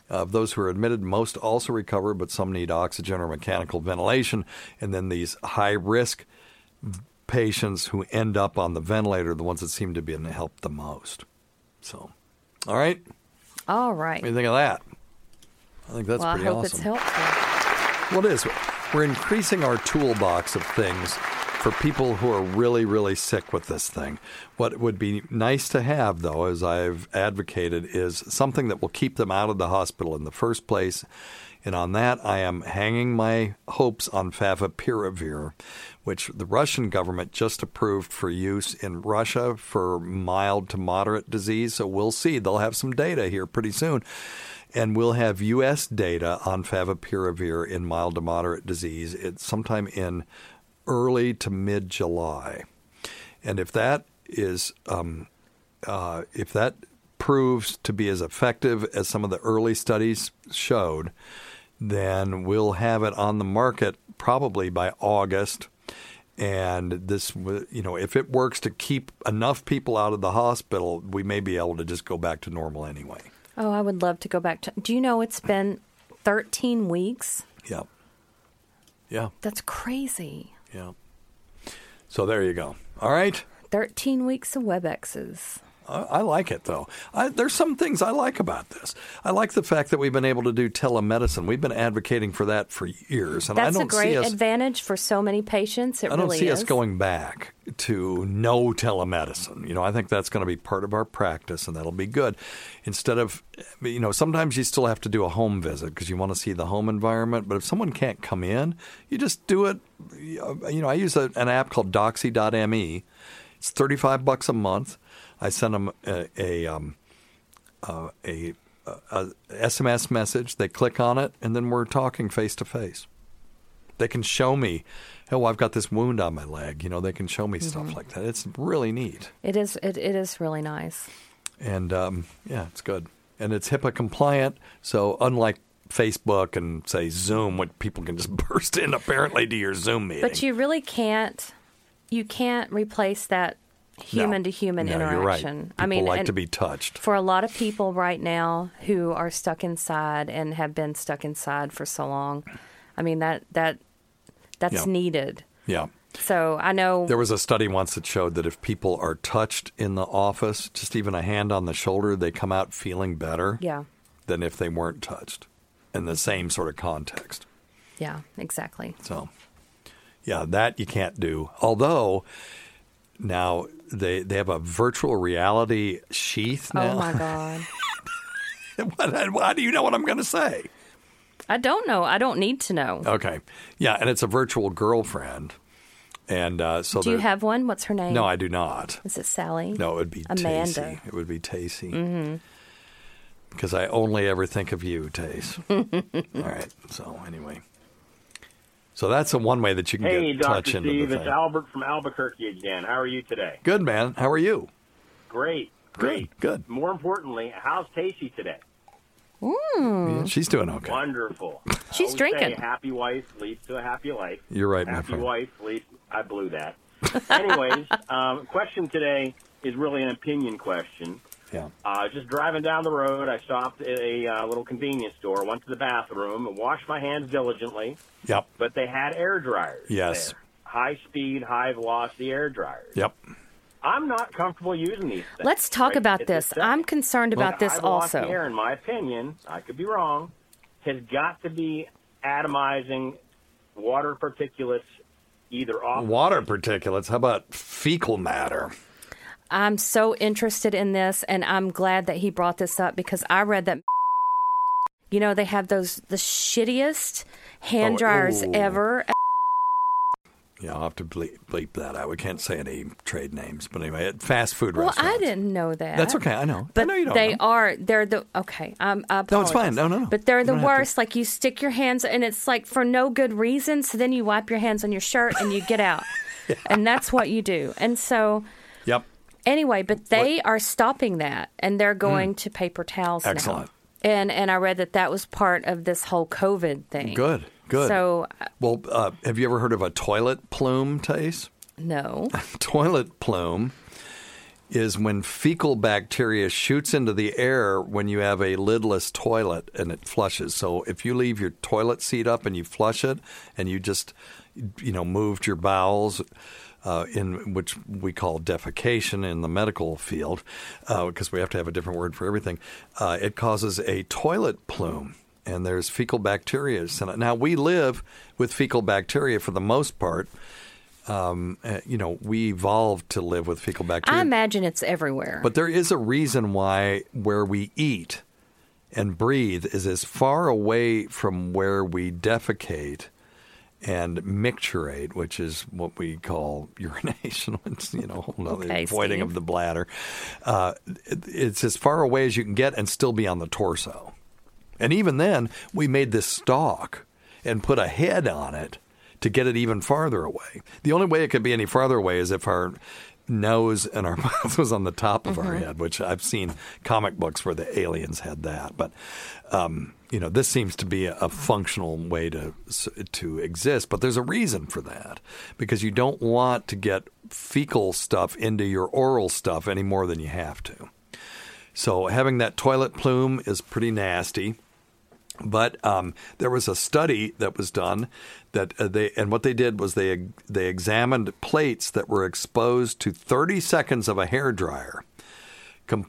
Of those who are admitted, most also recover, but some need oxygen or mechanical ventilation. And then these high risk patients who end up on the ventilator are the ones that seem to be helped the help the most. So, all right. All right. What do you think of that? I think that's well, I pretty hope awesome. it's helpful. Well, it is. We're increasing our toolbox of things for people who are really, really sick with this thing. What would be nice to have, though, as I've advocated, is something that will keep them out of the hospital in the first place. And on that, I am hanging my hopes on favipiravir, which the Russian government just approved for use in Russia for mild to moderate disease. So we'll see. They'll have some data here pretty soon. And we'll have U.S. data on favipiravir in mild to moderate disease it's sometime in early to mid July. And if that is, um, uh, if that proves to be as effective as some of the early studies showed, then we'll have it on the market probably by August. And this, you know, if it works to keep enough people out of the hospital, we may be able to just go back to normal anyway. Oh, I would love to go back to. Do you know it's been 13 weeks? Yeah. Yeah. That's crazy. Yeah. So there you go. All right. 13 weeks of WebExes. I, like it though. I, there's some things I like about this. I like the fact that we've been able to do telemedicine. We've been advocating for that for years, and That's I a don't great see us. advantage for so many patients. It I don't really see is. us going back to no telemedicine. You know, I think that's going to be part of our practice, and that'll be good. Instead of, you know, sometimes you still have to do a home visit because you want to see the home environment. But if someone can't come in, you just do it. You know, I use a, an app called Doxy.me. It's thirty-five bucks a month. I send them a, a um, uh, a, a, SMS message. They click on it, and then we're talking face to face. They can show me, oh, I've got this wound on my leg. You know, they can show me stuff Mhm. like that. It's really neat, It is. It, it is really nice. and um, yeah, it's good, and it's HIPAA compliant. So unlike Facebook and say Zoom, what people can just burst in apparently to your Zoom meeting. But you really can't. You can't replace that human to human No, interaction. Right. I mean, like to be touched. For a lot of people right now who are stuck inside and have been stuck inside for so long, I mean that that that's Yeah. needed. Yeah. So I know There was a study once that showed that if people are touched in the office, just even a hand on the shoulder, they come out feeling better Yeah. than if they weren't touched in the same sort of context. Yeah, exactly. So, yeah, that you can't do. Although now they they have a virtual reality sheath now. Oh my god. what, why do you know what I'm going to say? I don't know. I don't need to know. Okay, yeah, and it's a virtual girlfriend, and uh, so do you have one? What's her name? No, I do not. Is it Sally? No, it would be Amanda. Tacie. It would be Tacie. Mm-hmm. Because I only ever think of you, Tace. All right. So anyway, so that's the one way that you can Hey, get touch Dr. into Steve, the it's thing. Albert from Albuquerque again. How are you today? Good man. How are you? Great, great. Good. More importantly, how's Casey today? Yeah, she's doing okay. Wonderful. She's Always drinking. Say, happy wife leads to a happy life. You're right, my Happy friend. wife leads. I blew that. Anyways, um, question today is really an opinion question. Yeah. Uh, just driving down the road, I stopped at a uh, little convenience store, went to the bathroom, and washed my hands diligently. Yep. But they had air dryers. Yes. there. High speed, high velocity air dryers. Yep. I'm not comfortable using these things. Let's talk right? about It's a this. I'm concerned about this High also. Air, in my opinion, I could be wrong, has got to be atomizing water particulates either off. Water particulates. How about fecal matter? I'm so interested in this, and I'm glad that he brought this up because I read that. You know, they have those the shittiest hand Oh, dryers ooh. ever. Yeah, I'll have to bleep, bleep that out. We can't say any trade names, but anyway, at fast food Well, restaurants. I didn't know that. That's okay. I know. But I know you don't. they know. are. They're the okay. Um, I No, it's fine. No, no, no. But they're You the don't have to. worst. Like you stick your hands, and it's like for no good reason. So then you wipe your hands on your shirt and you get out, and that's what you do. And so Yep. Anyway, but they are stopping that, and they're going to paper towels Hmm. Excellent. now. And and I read that that was part of this whole COVID thing. Good. Good. So well, uh, have you ever heard of a toilet plume, Tace? no. toilet plume is when fecal bacteria shoots into the air when you have a lidless toilet and it flushes. So if you leave your toilet seat up and you flush it and you just you know moved your bowels uh, in which we call defecation in the medical field because we have to have a different word for everything. Uh, it causes a toilet plume and there's fecal bacteria in it. Now we live with fecal bacteria for the most part. Um, uh, you know, we evolved to live with fecal bacteria. I imagine it's everywhere. But there is a reason why where we eat and breathe is as far away from where we defecate and micturate, which is what we call urination. It's, you know, Okay, voiding Steve. of the bladder. Uh, it- it's as far away as you can get and still be on the torso. And even then, we made this stalk and put a head on it to get it even farther away. The only way it could be any farther away is if our nose and our mouth was on the top of our Mhm. head, which I've seen comic books where the aliens had that. But um, you know, this seems to be a, functional way to to exist. But there's a reason for that because you don't want to get fecal stuff into your oral stuff any more than you have to. So having that toilet plume is pretty nasty. But um, there was a study that was done that uh, they and what they did was they they examined plates that were exposed to 30 seconds of a hair dryer Com-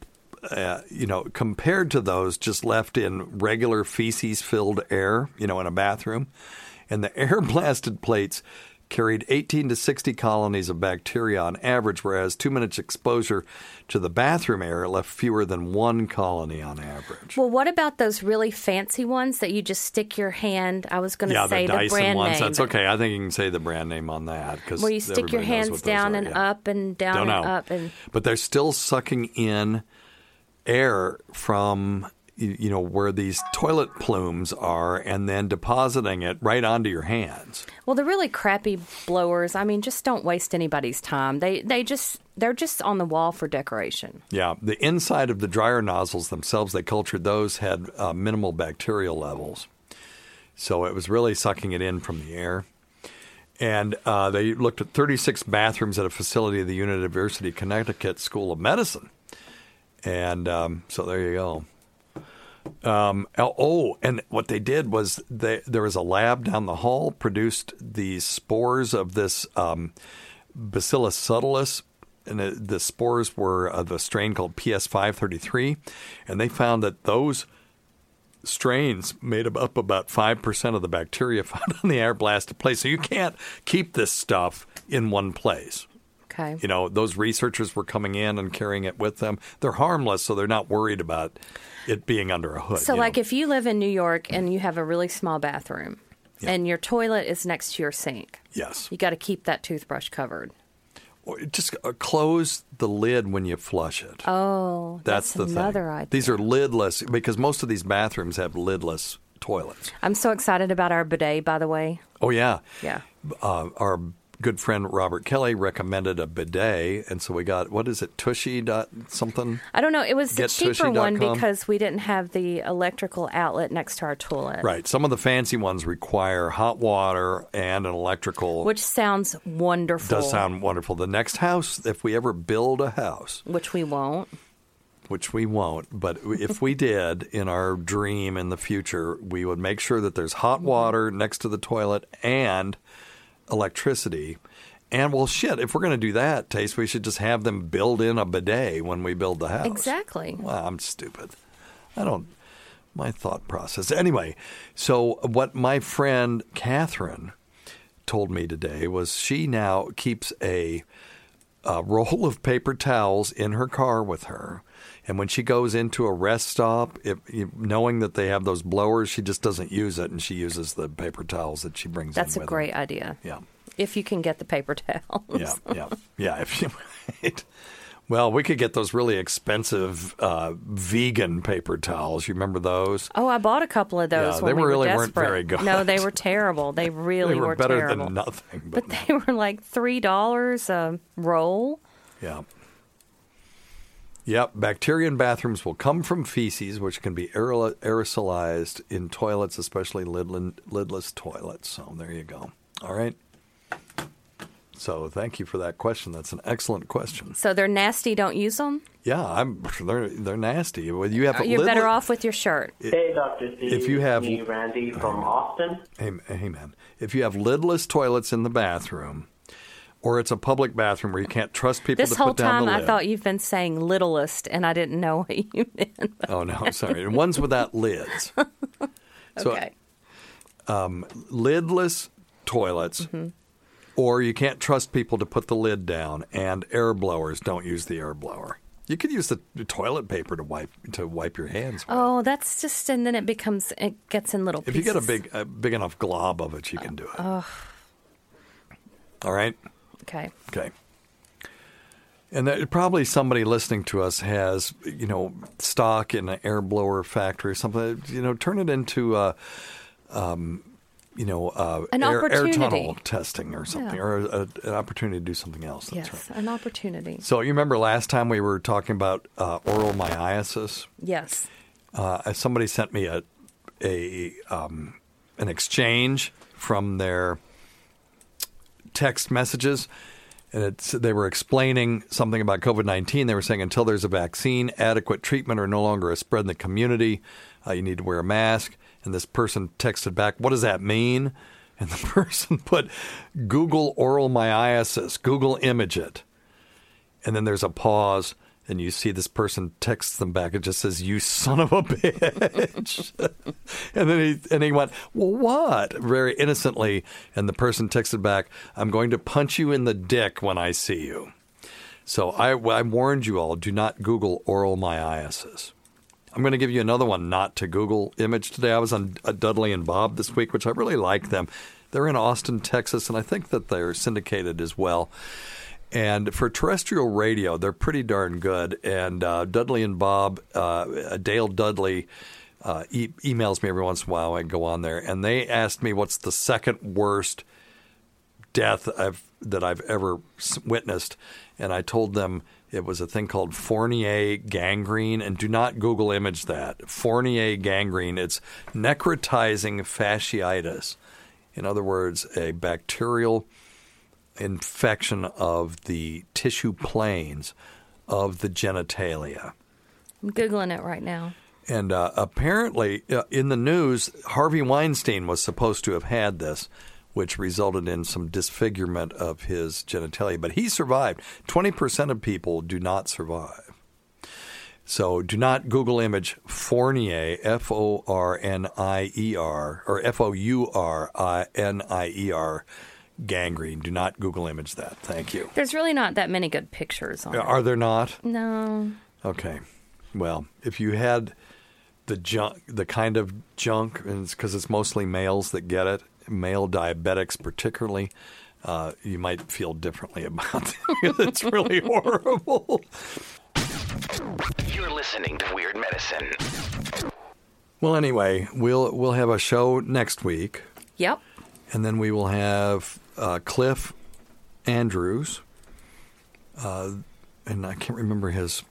uh, you know, compared to those just left in regular feces filled air, you know, in a bathroom. And the air blasted plates carried 18 to 60 colonies of bacteria on average, whereas two minutes exposure to the bathroom air left fewer than one colony on average. Well, what about those really fancy ones that you just stick your hand? I was going to yeah, say the the, brand ones. name. That's okay. I think you can say the brand name on that because Where you stick your hands down and up and down Don't and know. up and but they're still sucking in air from you know where these toilet plumes are and then depositing it right onto your hands. well, the really crappy blowers. I mean, just don't waste anybody's time. They they just they're just on the wall for decoration. Yeah, the inside of the dryer nozzles themselves, they cultured those had uh, minimal bacterial levels, so it was really sucking it in from the air. And uh, they looked at 36 bathrooms at a facility of the University of Connecticut School of Medicine, and um, so there you go. Um, oh, and what they did was they, there was a lab down the hall produced the spores of this um, Bacillus subtilis, and it, the spores were of a strain called PS533, and they found that those strains made up about five percent of the bacteria found on the air blasted place. So you can't keep this stuff in one place. Okay. You know, those researchers were coming in and carrying it with them. They're harmless, so they're not worried about it being under a hood. So, you know. like, if you live in New York and you have a really small bathroom, and your toilet is next to your sink, yes, you got to keep that toothbrush covered. Or just uh, close the lid when you flush it. Oh, That's, that's, the another thing. idea. These are lidless because most of these bathrooms have lidless toilets. I'm so excited about our bidet, by the way. Oh yeah, Yeah. Uh, our good friend Robert Kelly recommended a bidet, and so we got what is it, Tushy dot something? I don't know. It was the cheaper one because we didn't have the electrical outlet next to our toilet. Right. Some of the fancy ones require hot water and an electrical. Which sounds wonderful. does sound wonderful. The next house, if we ever build a house, Which we won't. which we won't, but if we did in our dream in the future, we would make sure that there's hot water next to the toilet and electricity. And well, shit, if we're going to do that, Taste, we should just have them build in a bidet when we build the house. Exactly. Well, I'm stupid. I don't. My thought process. Anyway, so what my friend Catherine told me today was she now keeps a, a roll of paper towels in her car with her. And when she goes into a rest stop, if, knowing that they have those blowers, she just doesn't use it, and she uses the paper towels that she brings. That's a great her. idea. Yeah. If you can get the paper towels. Yeah, yeah, yeah. If you, right. Well, we could get those really expensive uh, vegan paper towels. You remember those? Oh, I bought a couple of those Yeah, when they we really were weren't very good. No, they were terrible. They really they were, better terrible. than nothing. But they were like three dollars a roll. Yeah. Yep. Bacteria in bathrooms will come from feces, which can be aerosolized in toilets, especially lidlin- lidless toilets. So there you go. All right. So thank you for that question. That's an excellent question. So they're nasty. Don't use them. Yeah, I'm. They're they're nasty. Well, you have uh, You're lidless- better off with your shirt. Hey, Dr. Steve. if you have- me, Randy from Austin. Hey, hey, man. If you have lidless toilets in the bathroom, or it's a public bathroom where you can't trust people This to whole put down time, the I thought you've been saying littlest, and I didn't know what you meant. Oh no, I'm sorry. And ones without lids. So, okay. um, lidless toilets, Mm-hmm. or you can't trust people to put the lid down, and air blowers don't use the air blower. You could use the, toilet paper to wipe to wipe your hands. with. Oh, that's just, and then it becomes, it gets in little pieces. If you get a big a big enough glob of it, you can do it. Oh, All right. Okay. Okay. And that, probably somebody listening to us has, you know, stock in an air blower factory or something. You know, turn it into, uh, um, you know, uh, An air, air tunnel testing or something, Yeah. or a, an opportunity to do something else. That's yes, right. an opportunity. So you remember last time we were talking about uh, oral myiasis? Yes. uh, somebody sent me a a um, an exchange from their text messages, and they were explaining something about COVID nineteen. They were saying until there's a vaccine, adequate treatment, or no longer a spread in the community, uh, you need to wear a mask. And this person texted back, "What does that mean?" And the person put Google oral myiasis, Google image it, and then there's a pause, and you see this person texts them back. It just says, "You son of a bitch," and then he and he went, "Well, what?" Very innocently, and the person texted back, "I'm going to punch you in the dick when I see you." So I, I warned you all: do not Google oral myiasis. I'm going to give you another one not to Google image today. I was on uh, Dudley and Bob this week, which I really like them. They're in Austin, Texas, and I think that they're syndicated as well. And for terrestrial radio, they're pretty darn good. And uh, Dudley and Bob, uh, Dale Dudley, uh, e- emails me every once in a while. I go on there, and they asked me what's the second worst death I've that I've ever witnessed, and I told them it was a thing called Fournier gangrene, and do not Google image that Fournier gangrene. It's necrotizing fasciitis. In other words, a bacterial infection of the tissue planes of the genitalia. I'm Googling it right now. And uh, apparently, uh, in the news, Harvey Weinstein was supposed to have had this, which resulted in some disfigurement of his genitalia. But he survived. 20% of people do not survive. So do not Google image Fournier, F O R N I E R, or F O U R I N I E R, gangrene. Do not Google image that. Thank you. There's really not that many good pictures on it. Are there not? No. Okay. Well, if you had the junk, the kind of junk, and it's because it's mostly males that get it, male diabetics particularly, uh, you might feel differently about it. it's really horrible. You're listening to Weird Medicine. Well, anyway, we'll we'll have a show next week, Yep. and then we will have uh, Cliff Andrews, uh, and I can't remember his.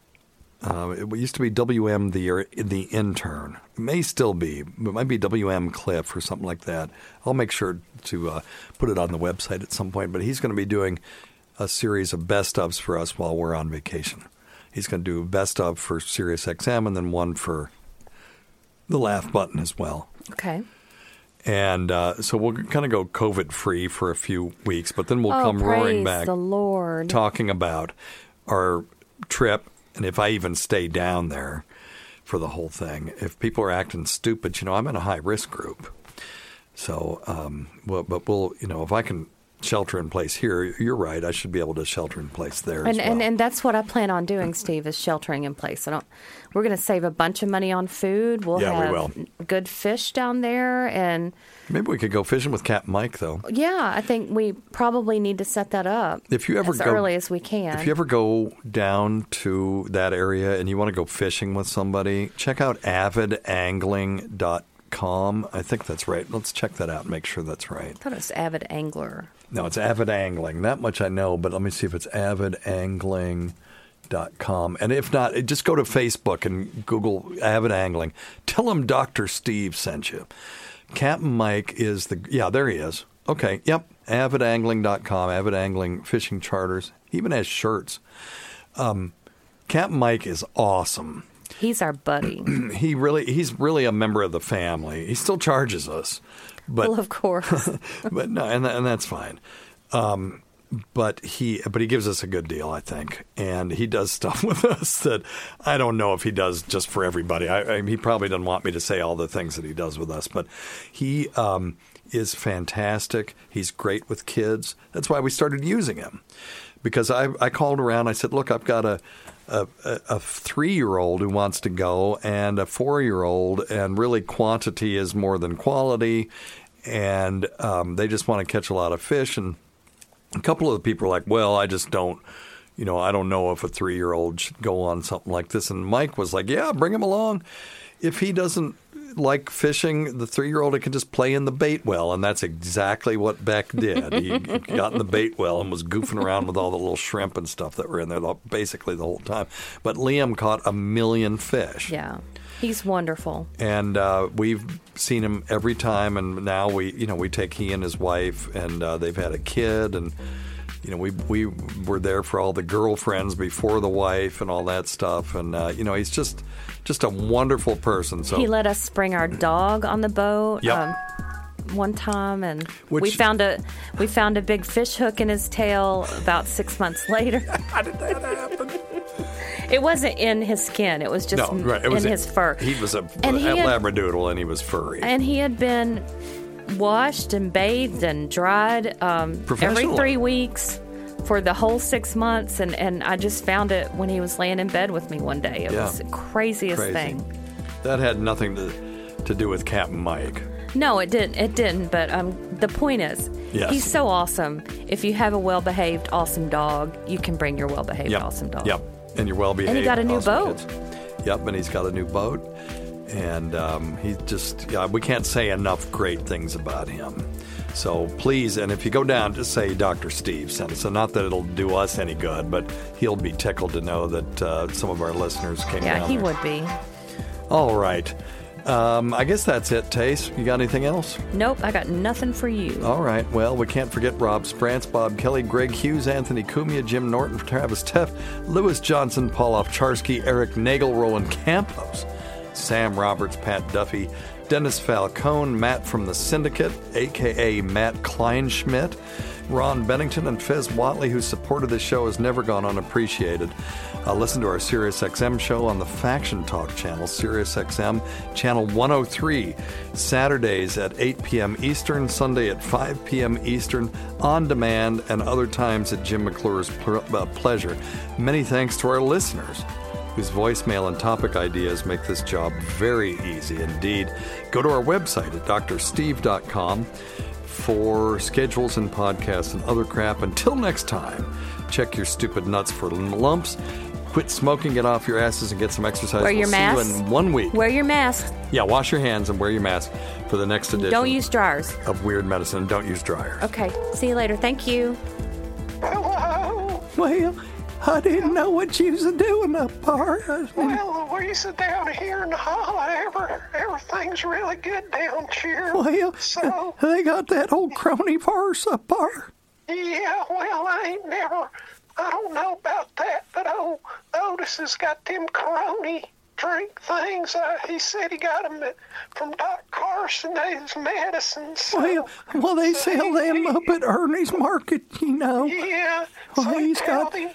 Uh, it used to be WM the the intern. It may still be, but it might be WM Cliff or something like that. I'll make sure to uh, put it on the website at some point. But he's going to be doing a series of best ofs for us while we're on vacation. He's going to do a best of for Sirius XM and then one for the laugh button as well. Okay. And uh, so we'll kind of go COVID free for a few weeks, but then we'll oh, come roaring back the Lord. talking about our trip and if I even stay down there for the whole thing. If people are acting stupid, you know, I'm in a high risk group. So, um, well, but we'll, you know, if I can shelter in place here, you're right. I should be able to shelter in place there And, well. and and that's what I plan on doing, Steve, is sheltering in place. I don't. We're going to save a bunch of money on food. We'll Yeah, we have will. good fish down there, and Maybe we could go fishing with Captain Mike, though. yeah, I think we probably need to set that up If you ever as go, early as we can. If you ever go down to that area and you want to go fishing with somebody, check out avidangling.com. I think that's right. Let's check that out and make sure that's right. I thought it was avid angler. No, it's Avid Angling. That much I know, but let me see if it's avidangling.com. And if not, just go to Facebook and Google Avid Angling. Tell them Dr. Steve sent you. Captain Mike is the, yeah, there he is. Okay, yep, avidangling.com, Avid Angling Fishing Charters. He even has shirts. Um, Captain Mike is awesome. He's our buddy. he really, he's really a member of the family. He still charges us, but well, of course. but no, and and that's fine. Um, but he but he gives us a good deal, I think, and he does stuff with us that I don't know if he does just for everybody. I, I he probably doesn't want me to say all the things that he does with us, but he um, is fantastic. He's great with kids. That's why we started using him because I I called around. I said, look, I've got a a, a three year old who wants to go and a four year old, and really quantity is more than quality. And um, they just want to catch a lot of fish. And a couple of the people are like, well, I just don't, you know, I don't know if a three year old should go on something like this. And Mike was like, yeah, bring him along. If he doesn't like fishing, the three year old can just play in the bait well. And that's exactly what Beck did. He got in the bait well and was goofing around with all the little shrimp and stuff that were in there basically the whole time. But Liam caught a million fish. yeah, he's wonderful. And uh, we've seen him every time, and now we, you know, we take he and his wife, and uh, they've had a kid, and you know, we we were there for all the girlfriends before the wife and all that stuff, and uh, you know, he's just just a wonderful person. So He let us bring our dog on the boat. Yep. Um, one time, and we found a we found a big fish hook in his tail about six months later. How did that happen? It wasn't in his skin. It was just no, right. It was in his fur. He was a, And a he had- labradoodle, and he was furry. and he had been washed and bathed and dried um, every three weeks for the whole six months. And, and I just found it when he was laying in bed with me one day. It Yeah. was the craziest Crazy. thing. That had nothing to to do with Captain Mike. No, it didn't. It didn't. But um, the point is, Yes. he's so awesome. If you have a well-behaved, awesome dog, you can bring your well-behaved, Yep. awesome dog. Yep. And you're well behaved. And he got a new awesome boat. kids. Yep. And he's got a new boat. And um, he just, yeah, we can't say enough great things about him. So please, and if you go down, just say Dr. Steve sent. So not that it'll do us any good, but he'll be tickled to know that uh, some of our listeners came Yeah, he there. would be. All right. Um, I guess that's it, Tace. You got anything else? Nope, I got nothing for you. All right. Well, we can't forget Rob Sprance, Bob Kelly, Greg Hughes, Anthony Cumia, Jim Norton, Travis Teff, Lewis Johnson, Paul Ovcharsky, Eric Nagel, Roland Campos, Sam Roberts, Pat Duffy, Dennis Falcone, Matt from the Syndicate, aka Matt Kleinschmidt, Ron Bennington, and Fez Whatley, whose support of this show has never gone unappreciated. Uh, listen to our SiriusXM show on the Faction Talk channel, SiriusXM channel 103, Saturdays at 8 p.m. Eastern, Sunday at 5 p.m. Eastern, on demand, and other times at Jim McClure's uh, pleasure. Many thanks to our listeners whose voicemail and topic ideas make this job very easy indeed. Go to our website at doctorsteve.com for schedules and podcasts and other crap. Until next time, check your stupid nuts for lumps. Quit smoking, get off your asses, and get some exercise. Wear we'll your see mask. you in one week. Wear your mask. Yeah, wash your hands and wear your mask for the next edition Don't use dryers. of Weird Medicine. Don't use dryers. Okay. See you later. Thank you. Well, I didn't know what you was doing up there. Well, Louisa down here in the holler, ever, everything's really good down here. Well, so, they got that old crony farce up there. yeah, well, I ain't never, I don't know about that, but old Otis has got them Corona drink things. Uh, he said he got them from Doc Carson, his medicines. So, Well, well, they sell them up at Ernie's Market, you know. Yeah, Well, so he he's got- him,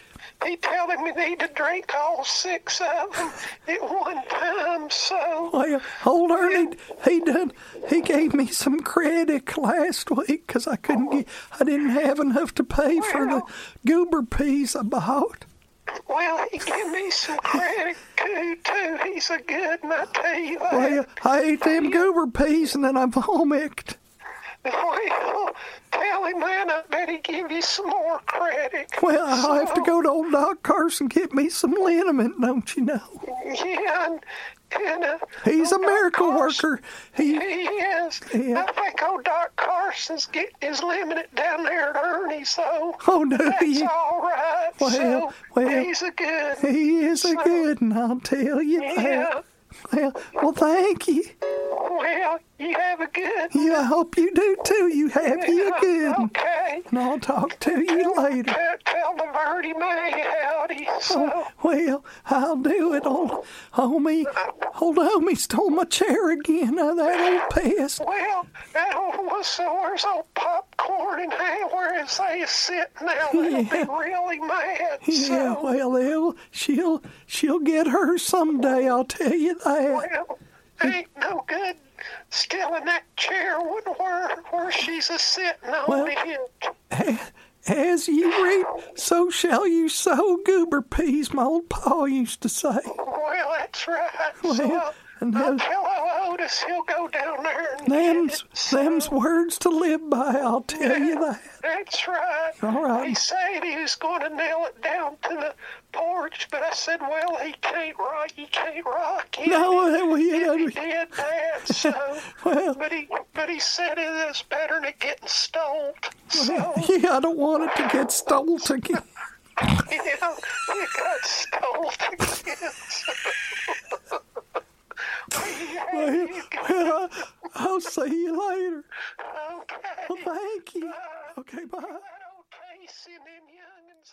he told him he need to drink all six of them at one time, so... Well, old Ernie, he done, he gave me some credit last week because I couldn't get, I didn't have enough to pay for the goober peas I bought. Well, he gave me some credit too, too. He's a good, and I tell you that. Well, I ate them goober peas and then I vomited. Well, tell him then. I bet he give you some more credit. Well, I'll have to go to old Doc Carson get me some liniment, don't you know? Yeah, and, and uh, He's a miracle Carson- worker. He, He is. Yeah. I think old Doc Carson's getting his liniment down there at Ernie's, though. Oh, no, That's he- all right. Well, so, well, he's a good. he is a good, and I'll tell you Yeah. that. Well, well, thank you. Well, you have a good. Yeah, I hope you do too. You have you a good. one. Okay. And I'll talk to you later. Tell, tell the birdie May howdy. So, Oh, well, I'll do it. Old homie, old homie stole my chair again. Uh, that old pest. well, that old was so where's old popcorn and hey, where is they sitting now? They'll be really mad. Yeah, So, well, she'll she'll get her someday. I'll tell you that. well, ain't no good stealing that chair when where where she's a sitting on Well- it. As you reap, so shall you sow. Goober peas, my old pa used to say. Well, that's right. Well, so, and I'll tell old Otis he'll go down there and Them's. So, them's words to live by. I'll tell you that. That's right. All right. He said he was going to nail it down to the porch, but I said, well, he can't rock. He can't rock. it No, well, you know- he did that. So, Well- but he but he said it is better than getting stole. So, Yeah, I don't want it to get stole again. you know, it got stole again. Well, well, I'll see you later. okay. Well, thank you. Okay, bye. Okay, them youngins.